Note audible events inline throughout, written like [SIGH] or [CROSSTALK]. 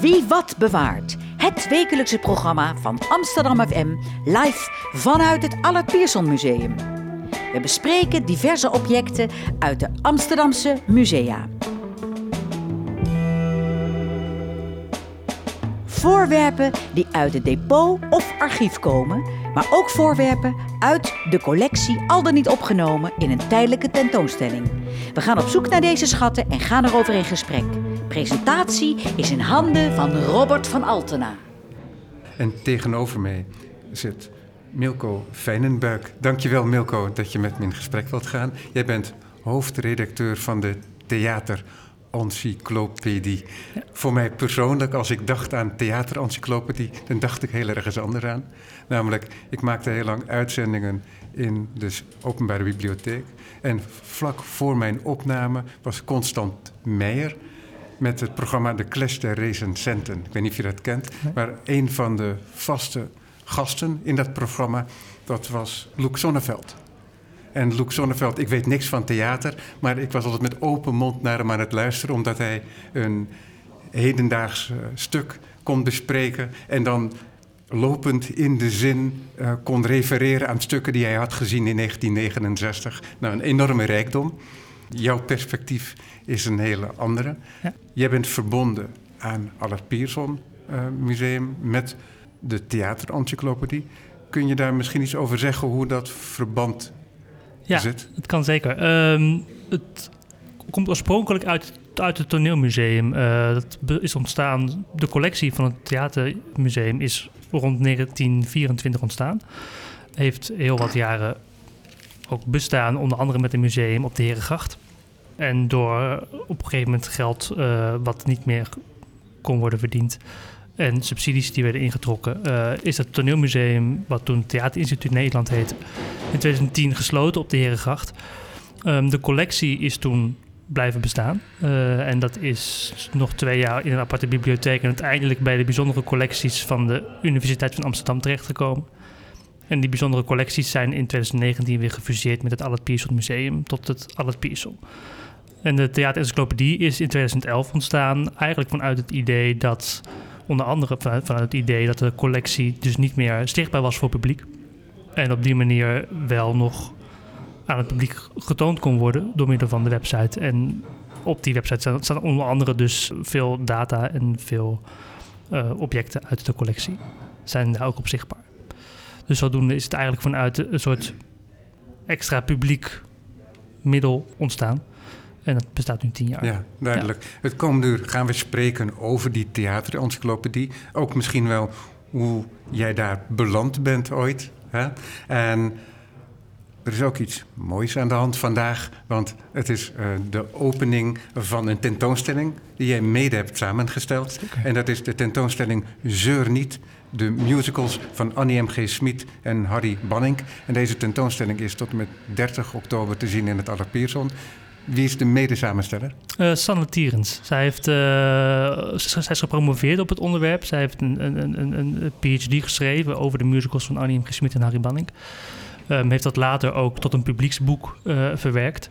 Wie wat bewaart. Het wekelijkse programma van Amsterdam FM live vanuit het Allard Pierson Museum. We bespreken diverse objecten uit de Amsterdamse musea. Voorwerpen die uit het depot of archief komen, maar ook voorwerpen uit de collectie al dan niet opgenomen in een tijdelijke tentoonstelling. We gaan op zoek naar deze schatten en gaan erover in gesprek. Presentatie is in handen van Robert van Altena. En tegenover mij zit Milko Fijnenbuik. Dankjewel Milko dat je met me in gesprek wilt gaan. Jij bent hoofdredacteur van de Theater encyclopedie. Voor mij persoonlijk, als ik dacht aan theaterencyclopedie, dan dacht ik heel ergens anders aan. Namelijk, ik maakte heel lang uitzendingen in de openbare bibliotheek. En vlak voor mijn opname was Constant Meijer met het programma De Clash der Recensenten. Ik weet niet of je dat kent, maar een van de vaste gasten in dat programma, dat was Loek Sonneveld. En Loek Sonneveld, ik weet niks van theater, maar ik was altijd met open mond naar hem aan het luisteren, omdat hij een hedendaags stuk kon bespreken en dan lopend in de zin uh, kon refereren aan stukken die hij had gezien in 1969. Nou, een enorme rijkdom. Jouw perspectief is een hele andere. Ja. Jij bent verbonden aan Allard Pierson uh, Museum met de theaterencyclopedie. Kun je daar misschien iets over zeggen hoe dat verband ja, zit? het kan zeker. Um, het komt oorspronkelijk uit, uit het toneelmuseum. Uh, dat is ontstaan, de collectie van het theatermuseum is rond 1924 ontstaan. Heeft heel wat jaren ook bestaan, onder andere met een museum op de Herengracht. En door op een gegeven moment geld uh, wat niet meer kon worden verdiend en subsidies die werden ingetrokken, uh, is het toneelmuseum, wat toen Theaterinstituut Nederland heette, in 2010 gesloten op de Herengracht. Um, de collectie is toen blijven bestaan. En dat is nog twee jaar in een aparte bibliotheek en uiteindelijk bij de bijzondere collecties van de Universiteit van Amsterdam terechtgekomen. En die bijzondere collecties zijn in 2019 weer gefuseerd met het Allard Pierson Museum tot het Allard Pierson. En de theaterencyclopedie is in 2011 ontstaan, eigenlijk vanuit het idee dat, onder andere vanuit, het idee dat de collectie dus niet meer zichtbaar was voor het publiek. En op die manier wel nog aan het publiek getoond kon worden door middel van de website. En op die website staan onder andere dus veel data en veel uh, objecten uit de collectie. Zijn daar ook op zichtbaar. Dus zodoende is het eigenlijk vanuit een soort extra publiek middel ontstaan. En dat bestaat nu tien jaar. Ja, duidelijk. Ja. Het komende uur gaan we spreken over die theaterencyclopedie. Ook misschien wel hoe jij daar beland bent ooit. Hè? En er is ook iets moois aan de hand vandaag, want het is uh, de opening van een tentoonstelling die jij mede hebt samengesteld. Okay. En dat is de tentoonstelling Zeur niet, de musicals van Annie M.G. Smit en Harry Banning. En deze tentoonstelling is tot en met 30 oktober te zien in het Allard Pierson. Wie is de medesamensteller? Uh, Sanne Tierens. Zij, heeft, uh, is gepromoveerd op het onderwerp. Zij heeft een, een, een, een PhD geschreven over de musicals van Annie M.G. Smit en Harry Banning. Um, heeft dat later ook tot een publieksboek uh, verwerkt.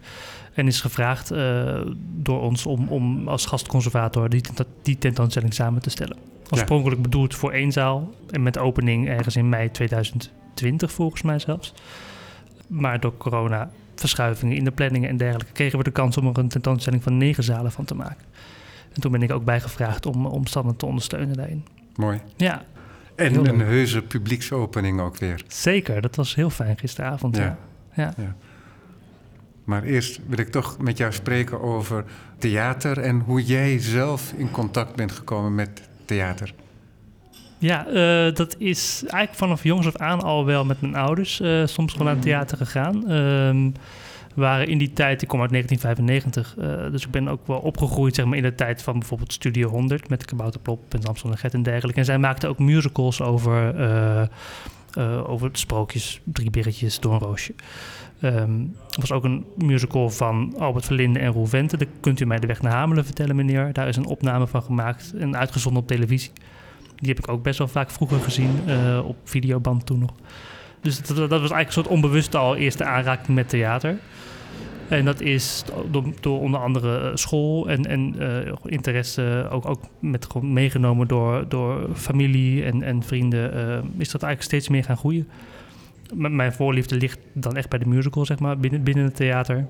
En is gevraagd uh, door ons om, om als gastconservator die, die tentoonstelling samen te stellen. Oorspronkelijk ja. bedoeld voor één zaal en met opening ergens in mei 2020 volgens mij zelfs. Maar door corona verschuivingen in de planningen en dergelijke kregen we de kans om er een tentoonstelling van negen zalen van te maken. En toen ben ik ook bijgevraagd om, om Sanne te ondersteunen daarin. Mooi. Ja. En een heuse publieksopening ook weer. Zeker, dat was heel fijn gisteravond. Ja. ja. ja. Maar eerst wil ik toch met jou spreken over theater en hoe jij zelf in contact bent gekomen met theater. Ja, uh, dat is eigenlijk vanaf jongs af aan al wel met mijn ouders uh, soms gewoon naar het theater gegaan. Um, waren in die tijd, ik kom uit 1995, uh, dus ik ben ook wel opgegroeid zeg maar, in de tijd van bijvoorbeeld Studio 100 met Kabouterplop en Samson en Gert en dergelijke. En zij maakten ook musicals over, over sprookjes, Drie Birretjes, door een roosje. Um, was ook een musical van Albert Verlinde en Roel Vente. Daar kunt u mij de weg naar Hamelen vertellen, meneer. Daar is een opname van gemaakt en uitgezonden op televisie. Die heb ik ook best wel vaak vroeger gezien, op videoband toen nog. Dus dat, was eigenlijk een soort onbewuste al eerste aanraking met theater. En dat is door, onder andere eh, school en, en uh, interesse ook, ook met meegenomen door, door familie en, en vrienden. Is dat eigenlijk steeds meer gaan groeien. Mijn voorliefde ligt dan echt bij de musical, zeg maar, binnen, binnen het theater.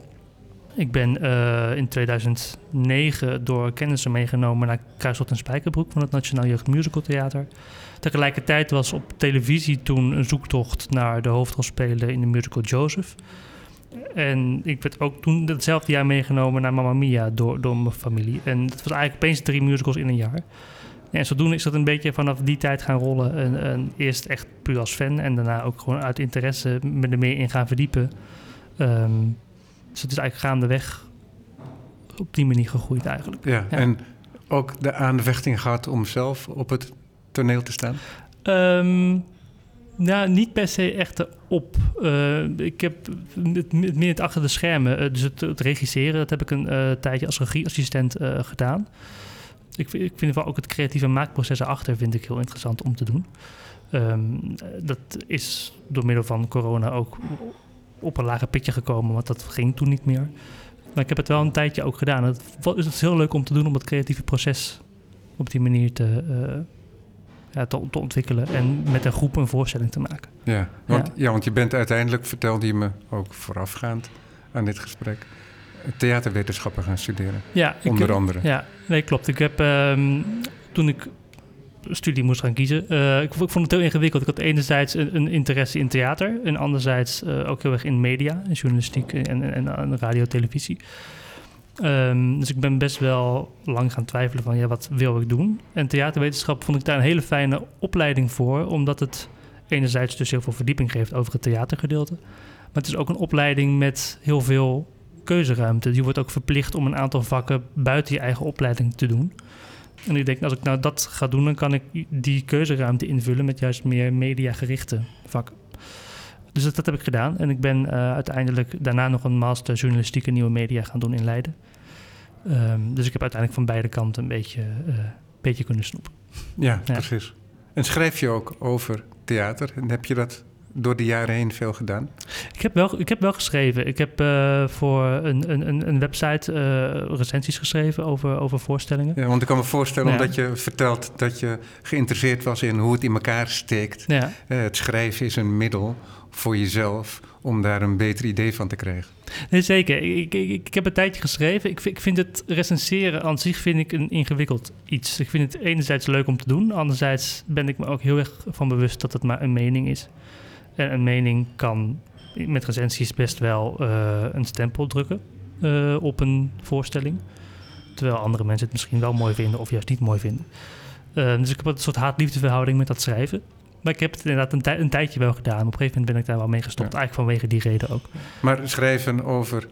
Ik ben uh, in 2009 door kennissen meegenomen naar Kruiswald en Spijkerbroek van het Nationaal Jeugd Musical Theater. Tegelijkertijd was op televisie toen een zoektocht naar de hoofdrolspeler in de musical Joseph. En ik werd ook toen hetzelfde jaar meegenomen naar Mamma Mia door, door mijn familie. En het was eigenlijk opeens drie musicals in een jaar. En zodoende is dat een beetje vanaf die tijd gaan rollen. En, en eerst echt puur als fan en daarna ook gewoon uit interesse me er meer in gaan verdiepen. Um, dus het is eigenlijk gaandeweg op die manier gegroeid eigenlijk. Ja, ja. en ook de aanvechting gehad om zelf op het toneel te staan? Um, nou, niet per se echt op. Uh, ik heb het, meer het achter de schermen. Uh, dus het, het, regisseren, dat heb ik een uh, tijdje als regieassistent gedaan. Ik, ik vind wel ook het creatieve maakproces erachter vind ik heel interessant om te doen. Um, dat is door middel van corona ook op een lager pitje gekomen, want dat ging toen niet meer. Maar ik heb het wel een tijdje ook gedaan. Het is heel leuk om te doen om het creatieve proces op die manier te, ja, te, te, ontwikkelen en met een groep een voorstelling te maken. Ja want, ja. ja want je bent uiteindelijk, vertelde je me ook voorafgaand aan dit gesprek, theaterwetenschappen gaan studeren. Ja, onder ik, andere. Ja, nee, klopt. Ik heb um, toen ik studie moest gaan kiezen. Uh, ik, vond het heel ingewikkeld. Ik had enerzijds een, interesse in theater en anderzijds uh, ook heel erg in media, in journalistiek en, en, radio, televisie. Um, dus ik ben best wel lang gaan twijfelen van ja, wat wil ik doen? En theaterwetenschap vond ik daar een hele fijne opleiding voor, omdat het enerzijds dus heel veel verdieping geeft over het theatergedeelte. Maar het is ook een opleiding met heel veel keuzeruimte. Je wordt ook verplicht om een aantal vakken buiten je eigen opleiding te doen. En ik denk, als ik nou dat ga doen, dan kan ik die keuzeruimte invullen met juist meer mediagerichte vakken. Dus dat, dat, heb ik gedaan. En ik ben uh, uiteindelijk daarna nog een master journalistiek en nieuwe media gaan doen in Leiden. Um, dus ik heb uiteindelijk van beide kanten een beetje, uh, beetje kunnen snoepen. Ja, ja, precies. En schrijf je ook over theater? En heb je dat door de jaren heen veel gedaan? Ik heb wel, ik heb wel geschreven. Ik heb uh, voor een, een, een website uh, recensies geschreven over, over voorstellingen. Ja, want ik kan me voorstellen, ja. omdat je vertelt dat je geïnteresseerd was in hoe het in elkaar steekt. Ja. Uh, het schrijven is een middel voor jezelf om daar een beter idee van te krijgen. Nee, zeker. Ik, ik, ik heb een tijdje geschreven. Ik vind, ik vind het recenseren aan zich vind ik een ingewikkeld iets. Ik vind het enerzijds leuk om te doen. Anderzijds ben ik me ook heel erg van bewust dat het maar een mening is. En een mening kan met recensies best wel uh, een stempel drukken uh, op een voorstelling. Terwijl andere mensen het misschien wel mooi vinden of juist niet mooi vinden. Uh, dus ik heb een soort haat-liefdeverhouding met dat schrijven. Maar ik heb het inderdaad een, tij een, tijdje wel gedaan. Op een gegeven moment ben ik daar wel mee gestopt. Ja. Eigenlijk vanwege die reden ook. Maar schrijven over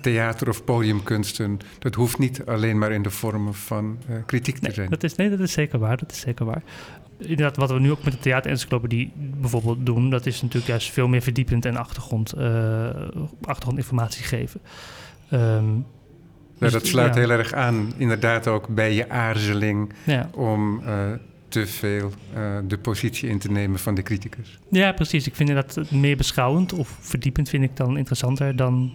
theater of podiumkunsten, dat hoeft niet alleen maar in de vorm van uh, kritiek te nee, zijn. Dat is, nee, dat is zeker waar. Dat is zeker waar. Inderdaad, wat we nu ook met de theaterencyclopedie bijvoorbeeld doen, dat is natuurlijk juist veel meer verdiepend en achtergrond, uh, achtergrondinformatie geven. Um, ja, dat sluit ja. heel erg aan, inderdaad ook bij je aarzeling ja. om uh, te veel uh, de positie in te nemen van de criticus. Ja, precies. Ik vind dat meer beschouwend of verdiepend vind ik dan interessanter dan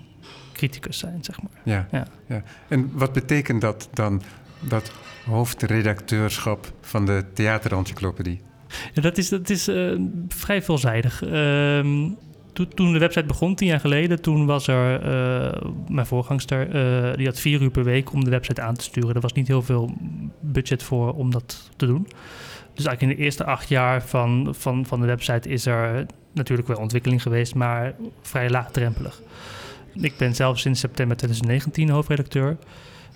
criticus zijn, zeg maar. Ja, ja. ja. En wat betekent dat dan, dat hoofdredacteurschap van de theaterencyclopedie? Ja, dat is, dat is uh, vrij veelzijdig. Uh, toen, de website begon, tien jaar geleden, toen was er uh, mijn voorgangster, uh, die had vier uur per week om de website aan te sturen. Er was niet heel veel budget voor om dat te doen. Dus eigenlijk in de eerste acht jaar van, van, van de website is er natuurlijk wel ontwikkeling geweest, maar vrij laagdrempelig. Ik ben zelf sinds september 2019 hoofdredacteur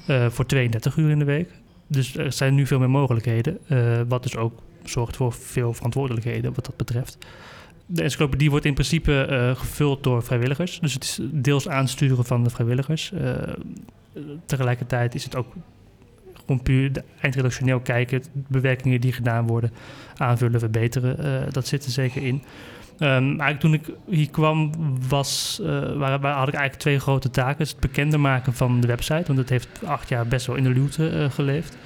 uh, voor 32 uur in de week. Dus er zijn nu veel meer mogelijkheden, uh, wat dus ook zorgt voor veel verantwoordelijkheden wat dat betreft. De encyclopedie wordt in principe uh, gevuld door vrijwilligers. Dus het is deels aansturen van de vrijwilligers. Tegelijkertijd is het ook gewoon puur eindredactioneel kijken, bewerkingen die gedaan worden, aanvullen, verbeteren. Dat zit er zeker in. Um, eigenlijk toen ik hier kwam, was, waar, waar had ik eigenlijk twee grote taken. Het bekender maken van de website, want het heeft acht jaar best wel in de luwte uh, geleefd.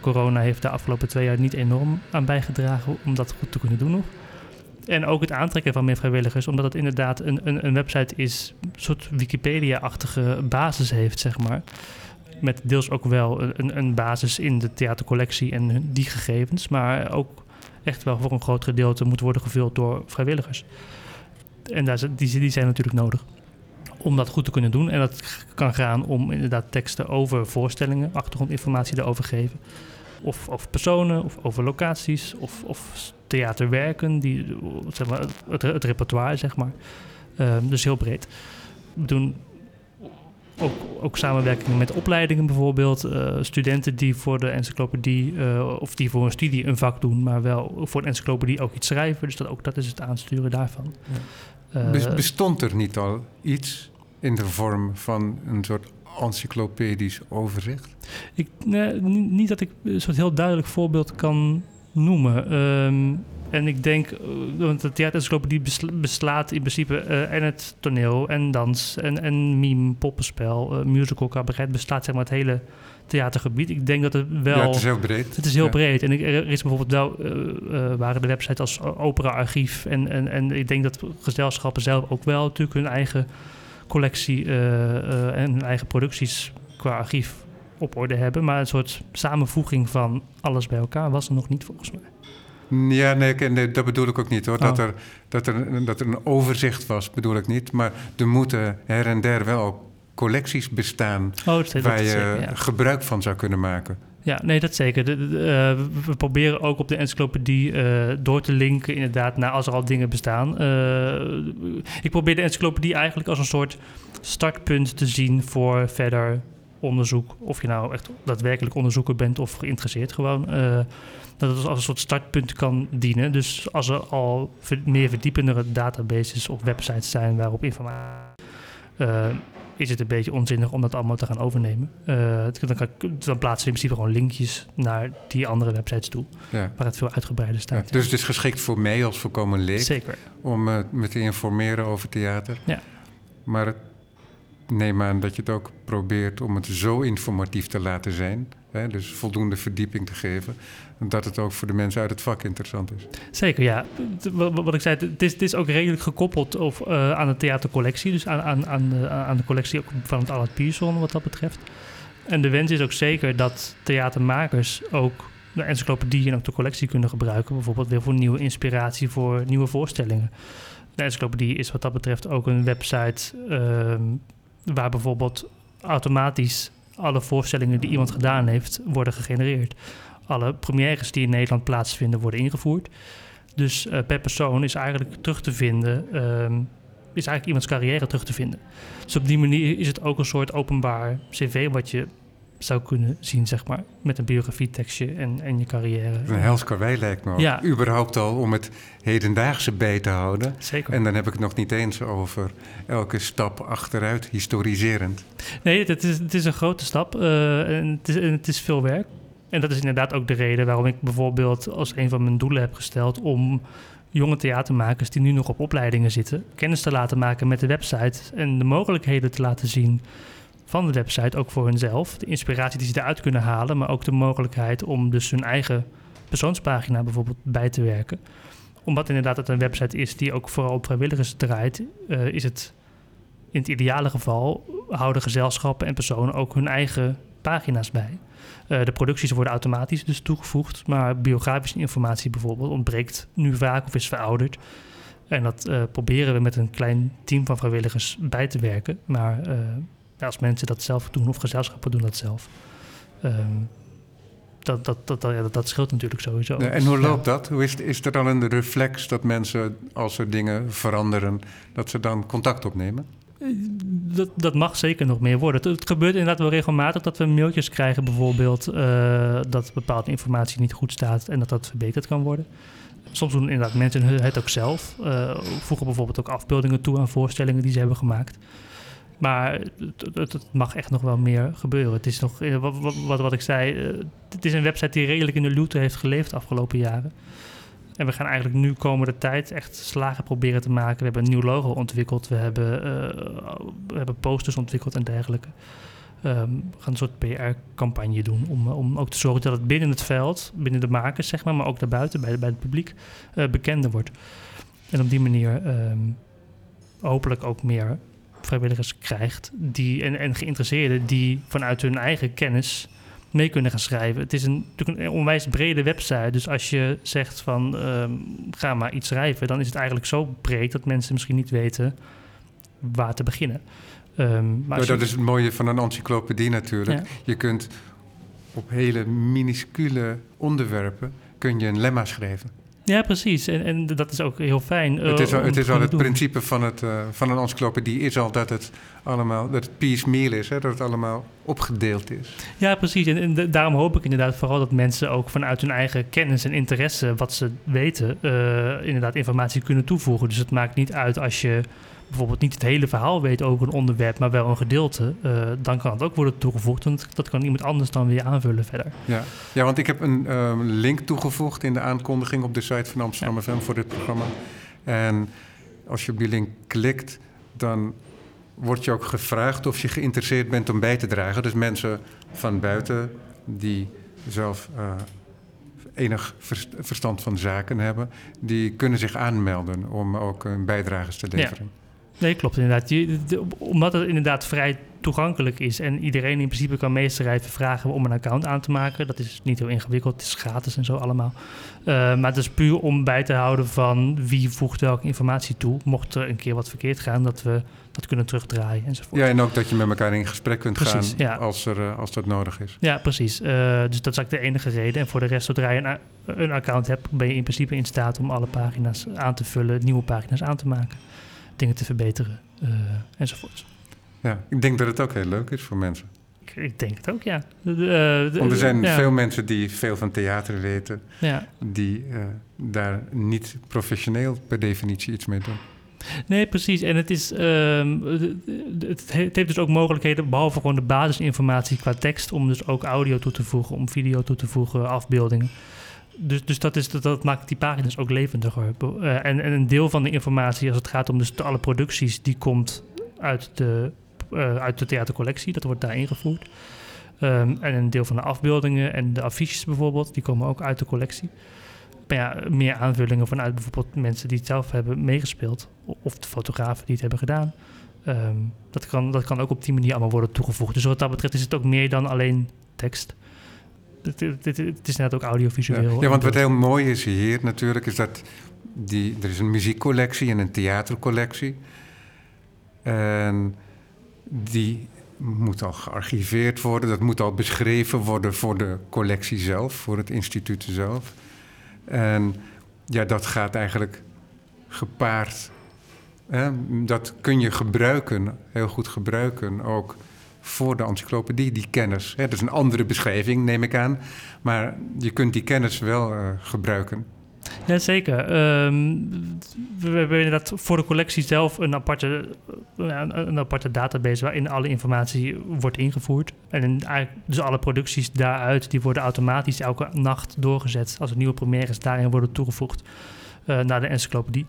Corona heeft de afgelopen twee jaar niet enorm aan bijgedragen om dat goed te kunnen doen nog. En ook het aantrekken van meer vrijwilligers, omdat het inderdaad een, een, een website is, een soort Wikipedia-achtige basis heeft, zeg maar. Met deels ook wel een, een basis in de theatercollectie en die gegevens, maar ook echt wel voor een groot gedeelte moet worden gevuld door vrijwilligers. En daar, die, die zijn natuurlijk nodig om dat goed te kunnen doen. En dat kan gaan om inderdaad teksten over voorstellingen, achtergrondinformatie daarover geven. Of over personen, of over locaties, of, of theaterwerken, die, zeg maar, het, repertoire, zeg maar. Um, dus heel breed. We doen ook, ook samenwerkingen met opleidingen bijvoorbeeld. Uh, studenten die voor de encyclopedie uh, of die voor een studie een vak doen, maar wel voor de encyclopedie ook iets schrijven. Dus dat, ook dat is het aansturen daarvan. Ja. Uh, Bestond er niet al iets in de vorm van een soort encyclopedisch overzicht? Ik, nee, niet dat ik een soort heel duidelijk voorbeeld kan noemen. Um, en ik denk, want de theaterencyclopedie beslaat in principe uh, en het toneel en dans en, en meme, poppenspel, uh, musical, cabaret, beslaat zeg maar het hele theatergebied. Ik denk dat het wel... Ja, het is heel breed. Het is heel ja. breed. En ik, er is bijvoorbeeld wel, uh, waren de websites als Opera Archief en, en, en ik denk dat gezelschappen zelf ook wel natuurlijk hun eigen collectie en hun eigen producties qua archief op orde hebben. Maar een soort samenvoeging van alles bij elkaar was er nog niet volgens mij. Ja, nee, nee, dat bedoel ik ook niet hoor. Dat, oh. er, dat, er, dat er een overzicht was, bedoel ik niet. Maar er moeten her en der wel ook collecties bestaan oh, dat, waar dat je zeker, ja. gebruik van zou kunnen maken. Ja, nee, dat zeker. De, de, uh, we proberen ook op de encyclopedie uh, door te linken, inderdaad, naar als er al dingen bestaan. Uh, ik probeer de encyclopedie eigenlijk als een soort startpunt te zien voor verder onderzoek. Of je nou echt daadwerkelijk onderzoeker bent of geïnteresseerd gewoon dat het als een soort startpunt kan dienen. Dus als er al meer verdiependere databases of websites zijn waarop informatie. Uh, is het een beetje onzinnig om dat allemaal te gaan overnemen. Uh, dan, kan, dan plaatsen we in principe gewoon linkjes naar die andere websites toe. Ja. Waar het veel uitgebreider staat. Ja, dus het is geschikt voor mij als voorkomen leek. Zeker. Om uh, me te informeren over theater. Ja. Maar het, neem aan dat je het ook probeert om het zo informatief te laten zijn. Hè, dus voldoende verdieping te geven dat het ook voor de mensen uit het vak interessant is. Zeker, ja. Wat ik zei, het is, het is ook redelijk gekoppeld of, uh, aan de theatercollectie. Dus aan, aan, aan, de, aan de collectie van het Allard Pierson wat dat betreft. En de wens is ook zeker dat theatermakers ook de encyclopedie en ook de collectie kunnen gebruiken. Bijvoorbeeld weer voor nieuwe inspiratie voor nieuwe voorstellingen. De encyclopedie is wat dat betreft ook een website uh, waar bijvoorbeeld automatisch alle voorstellingen die iemand gedaan heeft worden gegenereerd alle premières die in Nederland plaatsvinden worden ingevoerd. Dus uh, per persoon is eigenlijk terug te vinden, um, is eigenlijk iemands carrière terug te vinden. Dus op die manier is het ook een soort openbaar cv wat je zou kunnen zien, zeg maar. Met een biografietekstje en, en je carrière. Een hels lijkt me ook. Ja. Überhaupt al om het hedendaagse bij te houden. Zeker. En dan heb ik het nog niet eens over elke stap achteruit, historiserend. Nee, het is, het is een grote stap uh, en, het is, en het is veel werk. En dat is inderdaad ook de reden waarom ik bijvoorbeeld als een van mijn doelen heb gesteld om jonge theatermakers die nu nog op opleidingen zitten, kennis te laten maken met de website en de mogelijkheden te laten zien van de website, ook voor hunzelf. De inspiratie die ze eruit kunnen halen, maar ook de mogelijkheid om dus hun eigen persoonspagina bijvoorbeeld bij te werken. Omdat inderdaad het een website is die ook vooral op vrijwilligers draait, uh, is het in het ideale geval houden gezelschappen en personen ook hun eigen pagina's bij. Uh, de producties worden automatisch dus toegevoegd, maar biografische informatie bijvoorbeeld ontbreekt nu vaak of is verouderd. En dat uh, proberen we met een klein team van vrijwilligers bij te werken. Maar als mensen dat zelf doen of gezelschappen doen dat zelf, um, dat, dat, dat, dat, dat, scheelt natuurlijk sowieso. Ja, en hoe loopt dat? Hoe is, is er dan een reflex dat mensen, als er dingen veranderen, dat ze dan contact opnemen? Dat, dat mag zeker nog meer worden. Het, gebeurt inderdaad wel regelmatig dat we mailtjes krijgen, bijvoorbeeld uh, dat bepaalde informatie niet goed staat en dat dat verbeterd kan worden. Soms doen inderdaad mensen het ook zelf. Uh, voegen bijvoorbeeld ook afbeeldingen toe aan voorstellingen die ze hebben gemaakt. Maar het, mag echt nog wel meer gebeuren. Het is nog, eh, wat, wat, wat ik zei, het is een website die redelijk in de luwte heeft geleefd de afgelopen jaren. En we gaan eigenlijk nu komende tijd echt slagen proberen te maken. We hebben een nieuw logo ontwikkeld. We hebben, uh, we hebben posters ontwikkeld en dergelijke. Um, we gaan een soort PR-campagne doen om, om ook te zorgen dat het binnen het veld, binnen de makers zeg maar, maar ook daarbuiten bij, bij het publiek bekender wordt. En op die manier ehm, hopelijk ook meer vrijwilligers krijgt die, en, en geïnteresseerden die vanuit hun eigen kennis mee kunnen gaan schrijven. Het is een, natuurlijk een onwijs brede website. Dus als je zegt van ehm, ga maar iets schrijven, dan is het eigenlijk zo breed dat mensen misschien niet weten waar te beginnen. Ehm, maar Nou, je- dat is het mooie van een encyclopedie natuurlijk. Ja. Je kunt op hele minuscule onderwerpen kun je een lemma schrijven. Ja, precies. En, en dat is ook heel fijn. eh, het is, al, om het, is het principe van, het, eh, van een encyclopedie is al dat het allemaal dat het piecemeal is, hè, dat het allemaal opgedeeld is. Ja, precies. En, en da- daarom hoop ik inderdaad vooral dat mensen ook vanuit hun eigen kennis en interesse, wat ze weten, eh, inderdaad informatie kunnen toevoegen. Dus het maakt niet uit als je bijvoorbeeld niet het hele verhaal weet over een onderwerp, maar wel een gedeelte. eh, dan kan het ook worden toegevoegd. Want dat kan iemand anders dan weer aanvullen verder. Ja, ja want ik heb een ehm, link toegevoegd in de aankondiging op de site van Amsterdam FM voor dit programma. En als je op die link klikt, dan wordt je ook gevraagd of je geïnteresseerd bent om bij te dragen. Dus mensen van buiten die zelf eh, enig vers- verstand van zaken hebben, die kunnen zich aanmelden om ook een bijdrage te leveren. Nee, klopt inderdaad. Je, de- omdat het inderdaad vrij toegankelijk is en iedereen in principe kan meeschrijven, vragen we om een account aan te maken. Dat is niet heel ingewikkeld, het is gratis en zo allemaal. Eh, maar het is puur om bij te houden van wie voegt welke informatie toe. Mocht er een keer wat verkeerd gaan, dat we dat kunnen terugdraaien enzovoort. Ja, en ook dat je met elkaar in gesprek kunt Precies, gaan ja. als, er, eh, als dat nodig is. Ja, precies. Eh, dus dat is eigenlijk de enige reden. En voor de rest, zodra je een, een account hebt, ben je in principe in staat om alle pagina's aan te vullen, nieuwe pagina's aan te maken, dingen te verbeteren eh, enzovoort. Ja, ik denk dat het ook heel leuk is voor mensen. Ik, ik denk het ook, ja. De- de- de- Want er zijn ja, veel mensen die veel van theater weten, Ja. die eh, daar niet professioneel per definitie iets mee doen. Nee, precies. En het, is, ehm, het, het he- het heeft dus ook mogelijkheden, behalve gewoon de basisinformatie qua tekst, om dus ook audio toe te voegen, om video toe te voegen, afbeeldingen. Dus, dus dat, is, dat, dat maakt die pagina's ook levendiger. Eh, en, en een deel van de informatie, als het gaat om dus alle producties, die komt uit de, eh, uit de theatercollectie. Dat wordt daar ingevoerd. Ehm, en een deel van de afbeeldingen en de affiches bijvoorbeeld, die komen ook uit de collectie. Maar ja, meer aanvullingen vanuit bijvoorbeeld mensen die het zelf hebben meegespeeld. Of de fotografen die het hebben gedaan. Ehm, dat, kan, dat kan ook op die manier allemaal worden toegevoegd. Dus wat dat betreft is het ook meer dan alleen tekst. Het, het, is net ook Ja, audiovisueel. ja, want en wat heel mooi is hier natuurlijk, is dat die, er is een muziekcollectie en een theatercollectie. En die moet al gearchiveerd worden, dat moet al beschreven worden voor de collectie zelf, voor het instituut zelf. En ja, dat gaat eigenlijk gepaard. Hè? Dat kun je gebruiken, heel goed gebruiken, ook voor de encyclopedie, die kennis. Dat is een andere beschrijving, neem ik aan. Maar je kunt die kennis wel eh, gebruiken. Ja, zeker. Ehm, we hebben inderdaad voor de collectie zelf een aparte, eh, een, een aparte database waarin alle informatie wordt ingevoerd. En dus alle producties daaruit die worden automatisch elke nacht doorgezet als er nieuwe premières daarin worden toegevoegd eh, naar de encyclopedie.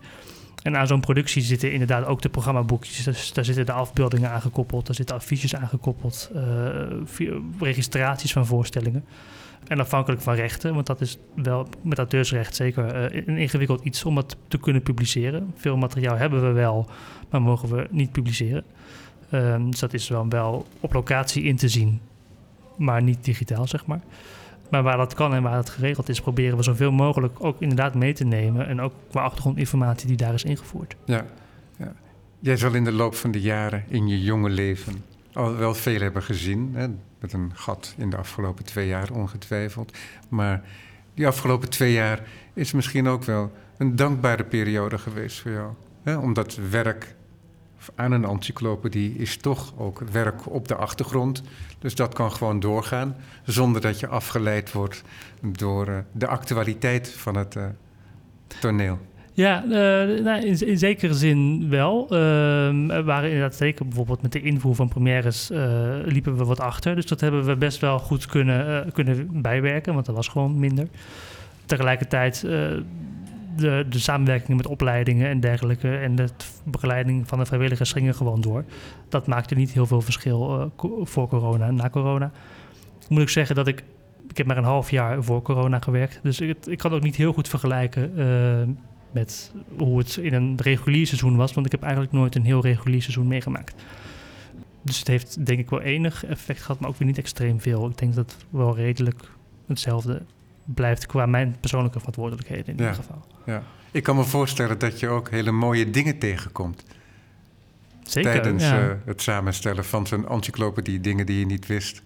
En aan zo'n productie zitten inderdaad ook de programmaboekjes. Dus daar zitten de afbeeldingen aan gekoppeld, daar zitten affiches aan gekoppeld, eh, registraties van voorstellingen. En afhankelijk van rechten, want dat is wel met auteursrecht zeker eh, een ingewikkeld iets om dat te kunnen publiceren. Veel materiaal hebben we wel, maar mogen we niet publiceren. Ehm, dus dat is wel, wel op locatie in te zien, maar niet digitaal, zeg maar. Maar waar dat kan en waar dat geregeld is, proberen we zoveel mogelijk ook inderdaad mee te nemen. En ook qua achtergrondinformatie die daar is ingevoerd. Ja, ja. Jij zal in de loop van de jaren in je jonge leven al wel veel hebben gezien. Hè? Met een gat in de afgelopen twee jaar, ongetwijfeld. Maar die afgelopen twee jaar is misschien ook wel een dankbare periode geweest voor jou. Hè? Omdat werk aan een encyclopedie is toch ook werk op de achtergrond. Dus dat kan gewoon doorgaan, zonder dat je afgeleid wordt door eh, de actualiteit van het eh, toneel. Ja, eh, nou, in, zekere zin wel. Ehm, er waren inderdaad zeker bijvoorbeeld met de invoer van premières liepen we wat achter. Dus dat hebben we best wel goed kunnen, kunnen bijwerken, want dat was gewoon minder. Tegelijkertijd uh, de, de samenwerking met opleidingen en dergelijke en de begeleiding van de vrijwilligers gingen gewoon door. Dat maakte niet heel veel verschil uh, voor corona en na corona. Moet ik zeggen dat ik ik heb maar een half jaar voor corona gewerkt. Dus ik, ik kan ook niet heel goed vergelijken uh, met hoe het in een regulier seizoen was. Want ik heb eigenlijk nooit een heel regulier seizoen meegemaakt. Dus het heeft denk ik wel enig effect gehad, maar ook weer niet extreem veel. Ik denk dat het wel redelijk hetzelfde blijft qua mijn persoonlijke verantwoordelijkheden in Ja. ieder geval. Ja. Ik kan me voorstellen dat je ook hele mooie dingen tegenkomt Zeker. tijdens ja. eh, het samenstellen van zo'n encyclopedie, dingen die je niet wist.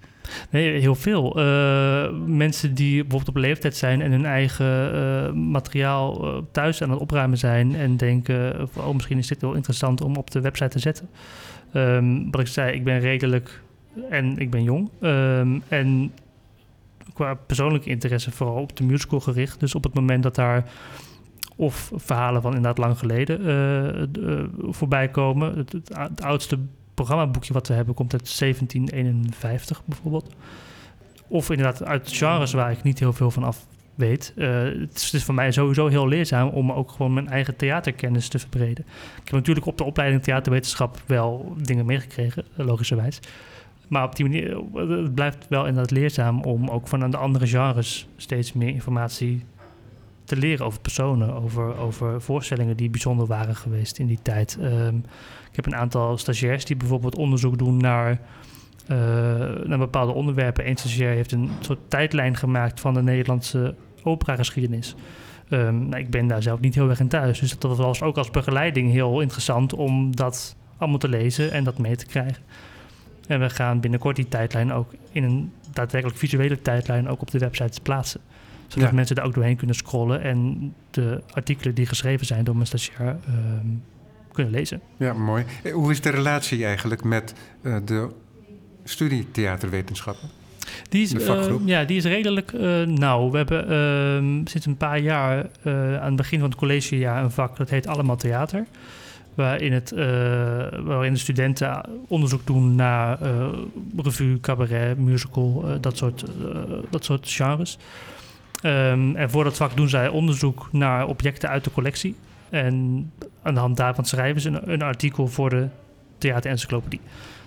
Nee, heel veel. Eh, mensen die bijvoorbeeld op leeftijd zijn en hun eigen eh, materiaal thuis aan het opruimen zijn en denken, oh, misschien is dit wel interessant om op de website te zetten. Ehm, wat ik zei, ik ben redelijk en ik ben jong. Ehm, en qua persoonlijke interesse vooral op de musical gericht. Dus op het moment dat daar of verhalen van inderdaad lang geleden eh, eh, voorbij komen. Het, het, oudste programmaboekje wat we hebben komt uit 1751 bijvoorbeeld. Of inderdaad uit genres waar ik niet heel veel van af weet. Eh, het, is, voor mij sowieso heel leerzaam om ook gewoon mijn eigen theaterkennis te verbreden. Ik heb natuurlijk op de opleiding theaterwetenschap wel dingen meegekregen, logischerwijs. Maar op die manier, het blijft wel inderdaad leerzaam om ook van de andere genres steeds meer informatie te leren over personen, over, over voorstellingen die bijzonder waren geweest in die tijd. Ehm, ik heb een aantal stagiairs die bijvoorbeeld onderzoek doen naar, eh, naar bepaalde onderwerpen. Eén stagiair heeft een soort tijdlijn gemaakt van de Nederlandse operageschiedenis. Ehm, nou, ik ben daar zelf niet heel erg in thuis, dus dat was ook als begeleiding heel interessant om dat allemaal te lezen en dat mee te krijgen. En we gaan binnenkort die tijdlijn ook in een daadwerkelijk visuele tijdlijn ook op de website plaatsen. Zodat Ja. mensen daar ook doorheen kunnen scrollen en de artikelen die geschreven zijn door mijn stagiair ehm, kunnen lezen. Ja, mooi. Eh, Hoe is de relatie eigenlijk met eh, de studie theaterwetenschappen? Die is, De vakgroep? eh, ja, die is redelijk eh, nauw. We hebben ehm, sinds een paar jaar aan het begin van het collegejaar een vak dat heet Allemaal Theater. Waarin, het, waarin de studenten onderzoek doen naar revue, cabaret, musical, dat, soort, dat soort genres. Ehm, en voor dat vak doen zij onderzoek naar objecten uit de collectie. En aan de hand daarvan schrijven ze een, een artikel voor de theaterencyclopedie.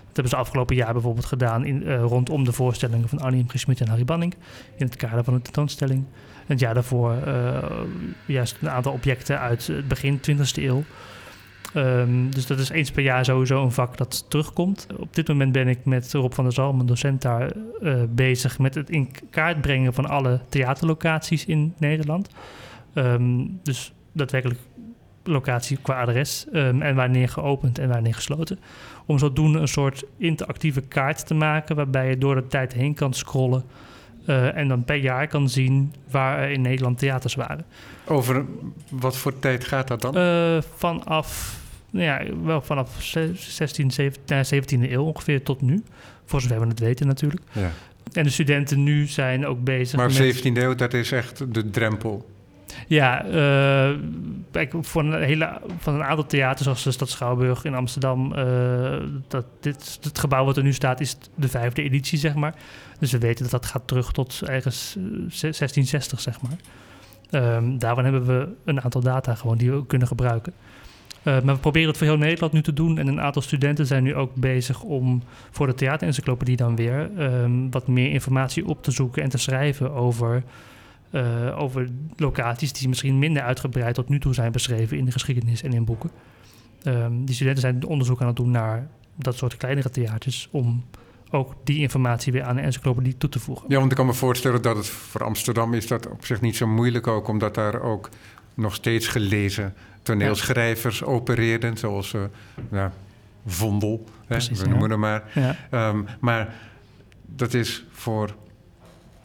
Dat hebben ze afgelopen jaar bijvoorbeeld gedaan in, eh, rondom de voorstellingen van Arnie M. En Harry Banning. In het kader van een tentoonstelling. En het jaar daarvoor eh, juist een aantal objecten uit het begin 20e eeuw. Ehm, dus dat is eens per jaar sowieso een vak dat terugkomt. Op dit moment ben ik met Rob van der Zalm, een docent daar, eh, bezig met het in kaart brengen van alle theaterlocaties in Nederland. Ehm, dus daadwerkelijk locatie qua adres ehm, en wanneer geopend en wanneer gesloten. Om zodoende een soort interactieve kaart te maken waarbij je door de tijd heen kan scrollen eh, en dan per jaar kan zien waar er in Nederland theaters waren. Over wat voor tijd gaat dat dan? Eh, vanaf, nou ja, wel vanaf ze- 16, 17, 17e eeuw ongeveer tot nu. Voor zover we het weten natuurlijk. ja. En de studenten nu zijn ook bezig Maar met... 17e eeuw, dat is echt de drempel. Ja, eh, kijk, voor een, hele, van een aantal theaters zoals de Stad Schouwburg in Amsterdam... eh, dat dit, het gebouw wat er nu staat is de vijfde editie, zeg maar. Dus we weten dat dat gaat terug tot ergens eh, 1660, zeg maar. Ehm, daarvan hebben we een aantal data gewoon die we kunnen gebruiken. Eh, maar we proberen het voor heel Nederland nu te doen. En een aantal studenten zijn nu ook bezig om voor de theaterencyclopedie dan weer... ehm, wat meer informatie op te zoeken en te schrijven over... eh, over locaties die misschien minder uitgebreid tot nu toe zijn beschreven in de geschiedenis en in boeken. Ehm, die studenten zijn onderzoek aan het doen naar dat soort kleinere theaters om ook die informatie weer aan de encyclopedie toe te voegen. Ja, want ik kan me voorstellen dat het voor Amsterdam is dat op zich niet zo moeilijk ook, omdat daar ook nog steeds gelezen toneelschrijvers opereerden, zoals nou, Vondel, hè, we ja. noemen hem maar. Ja, Ehm, maar dat is voor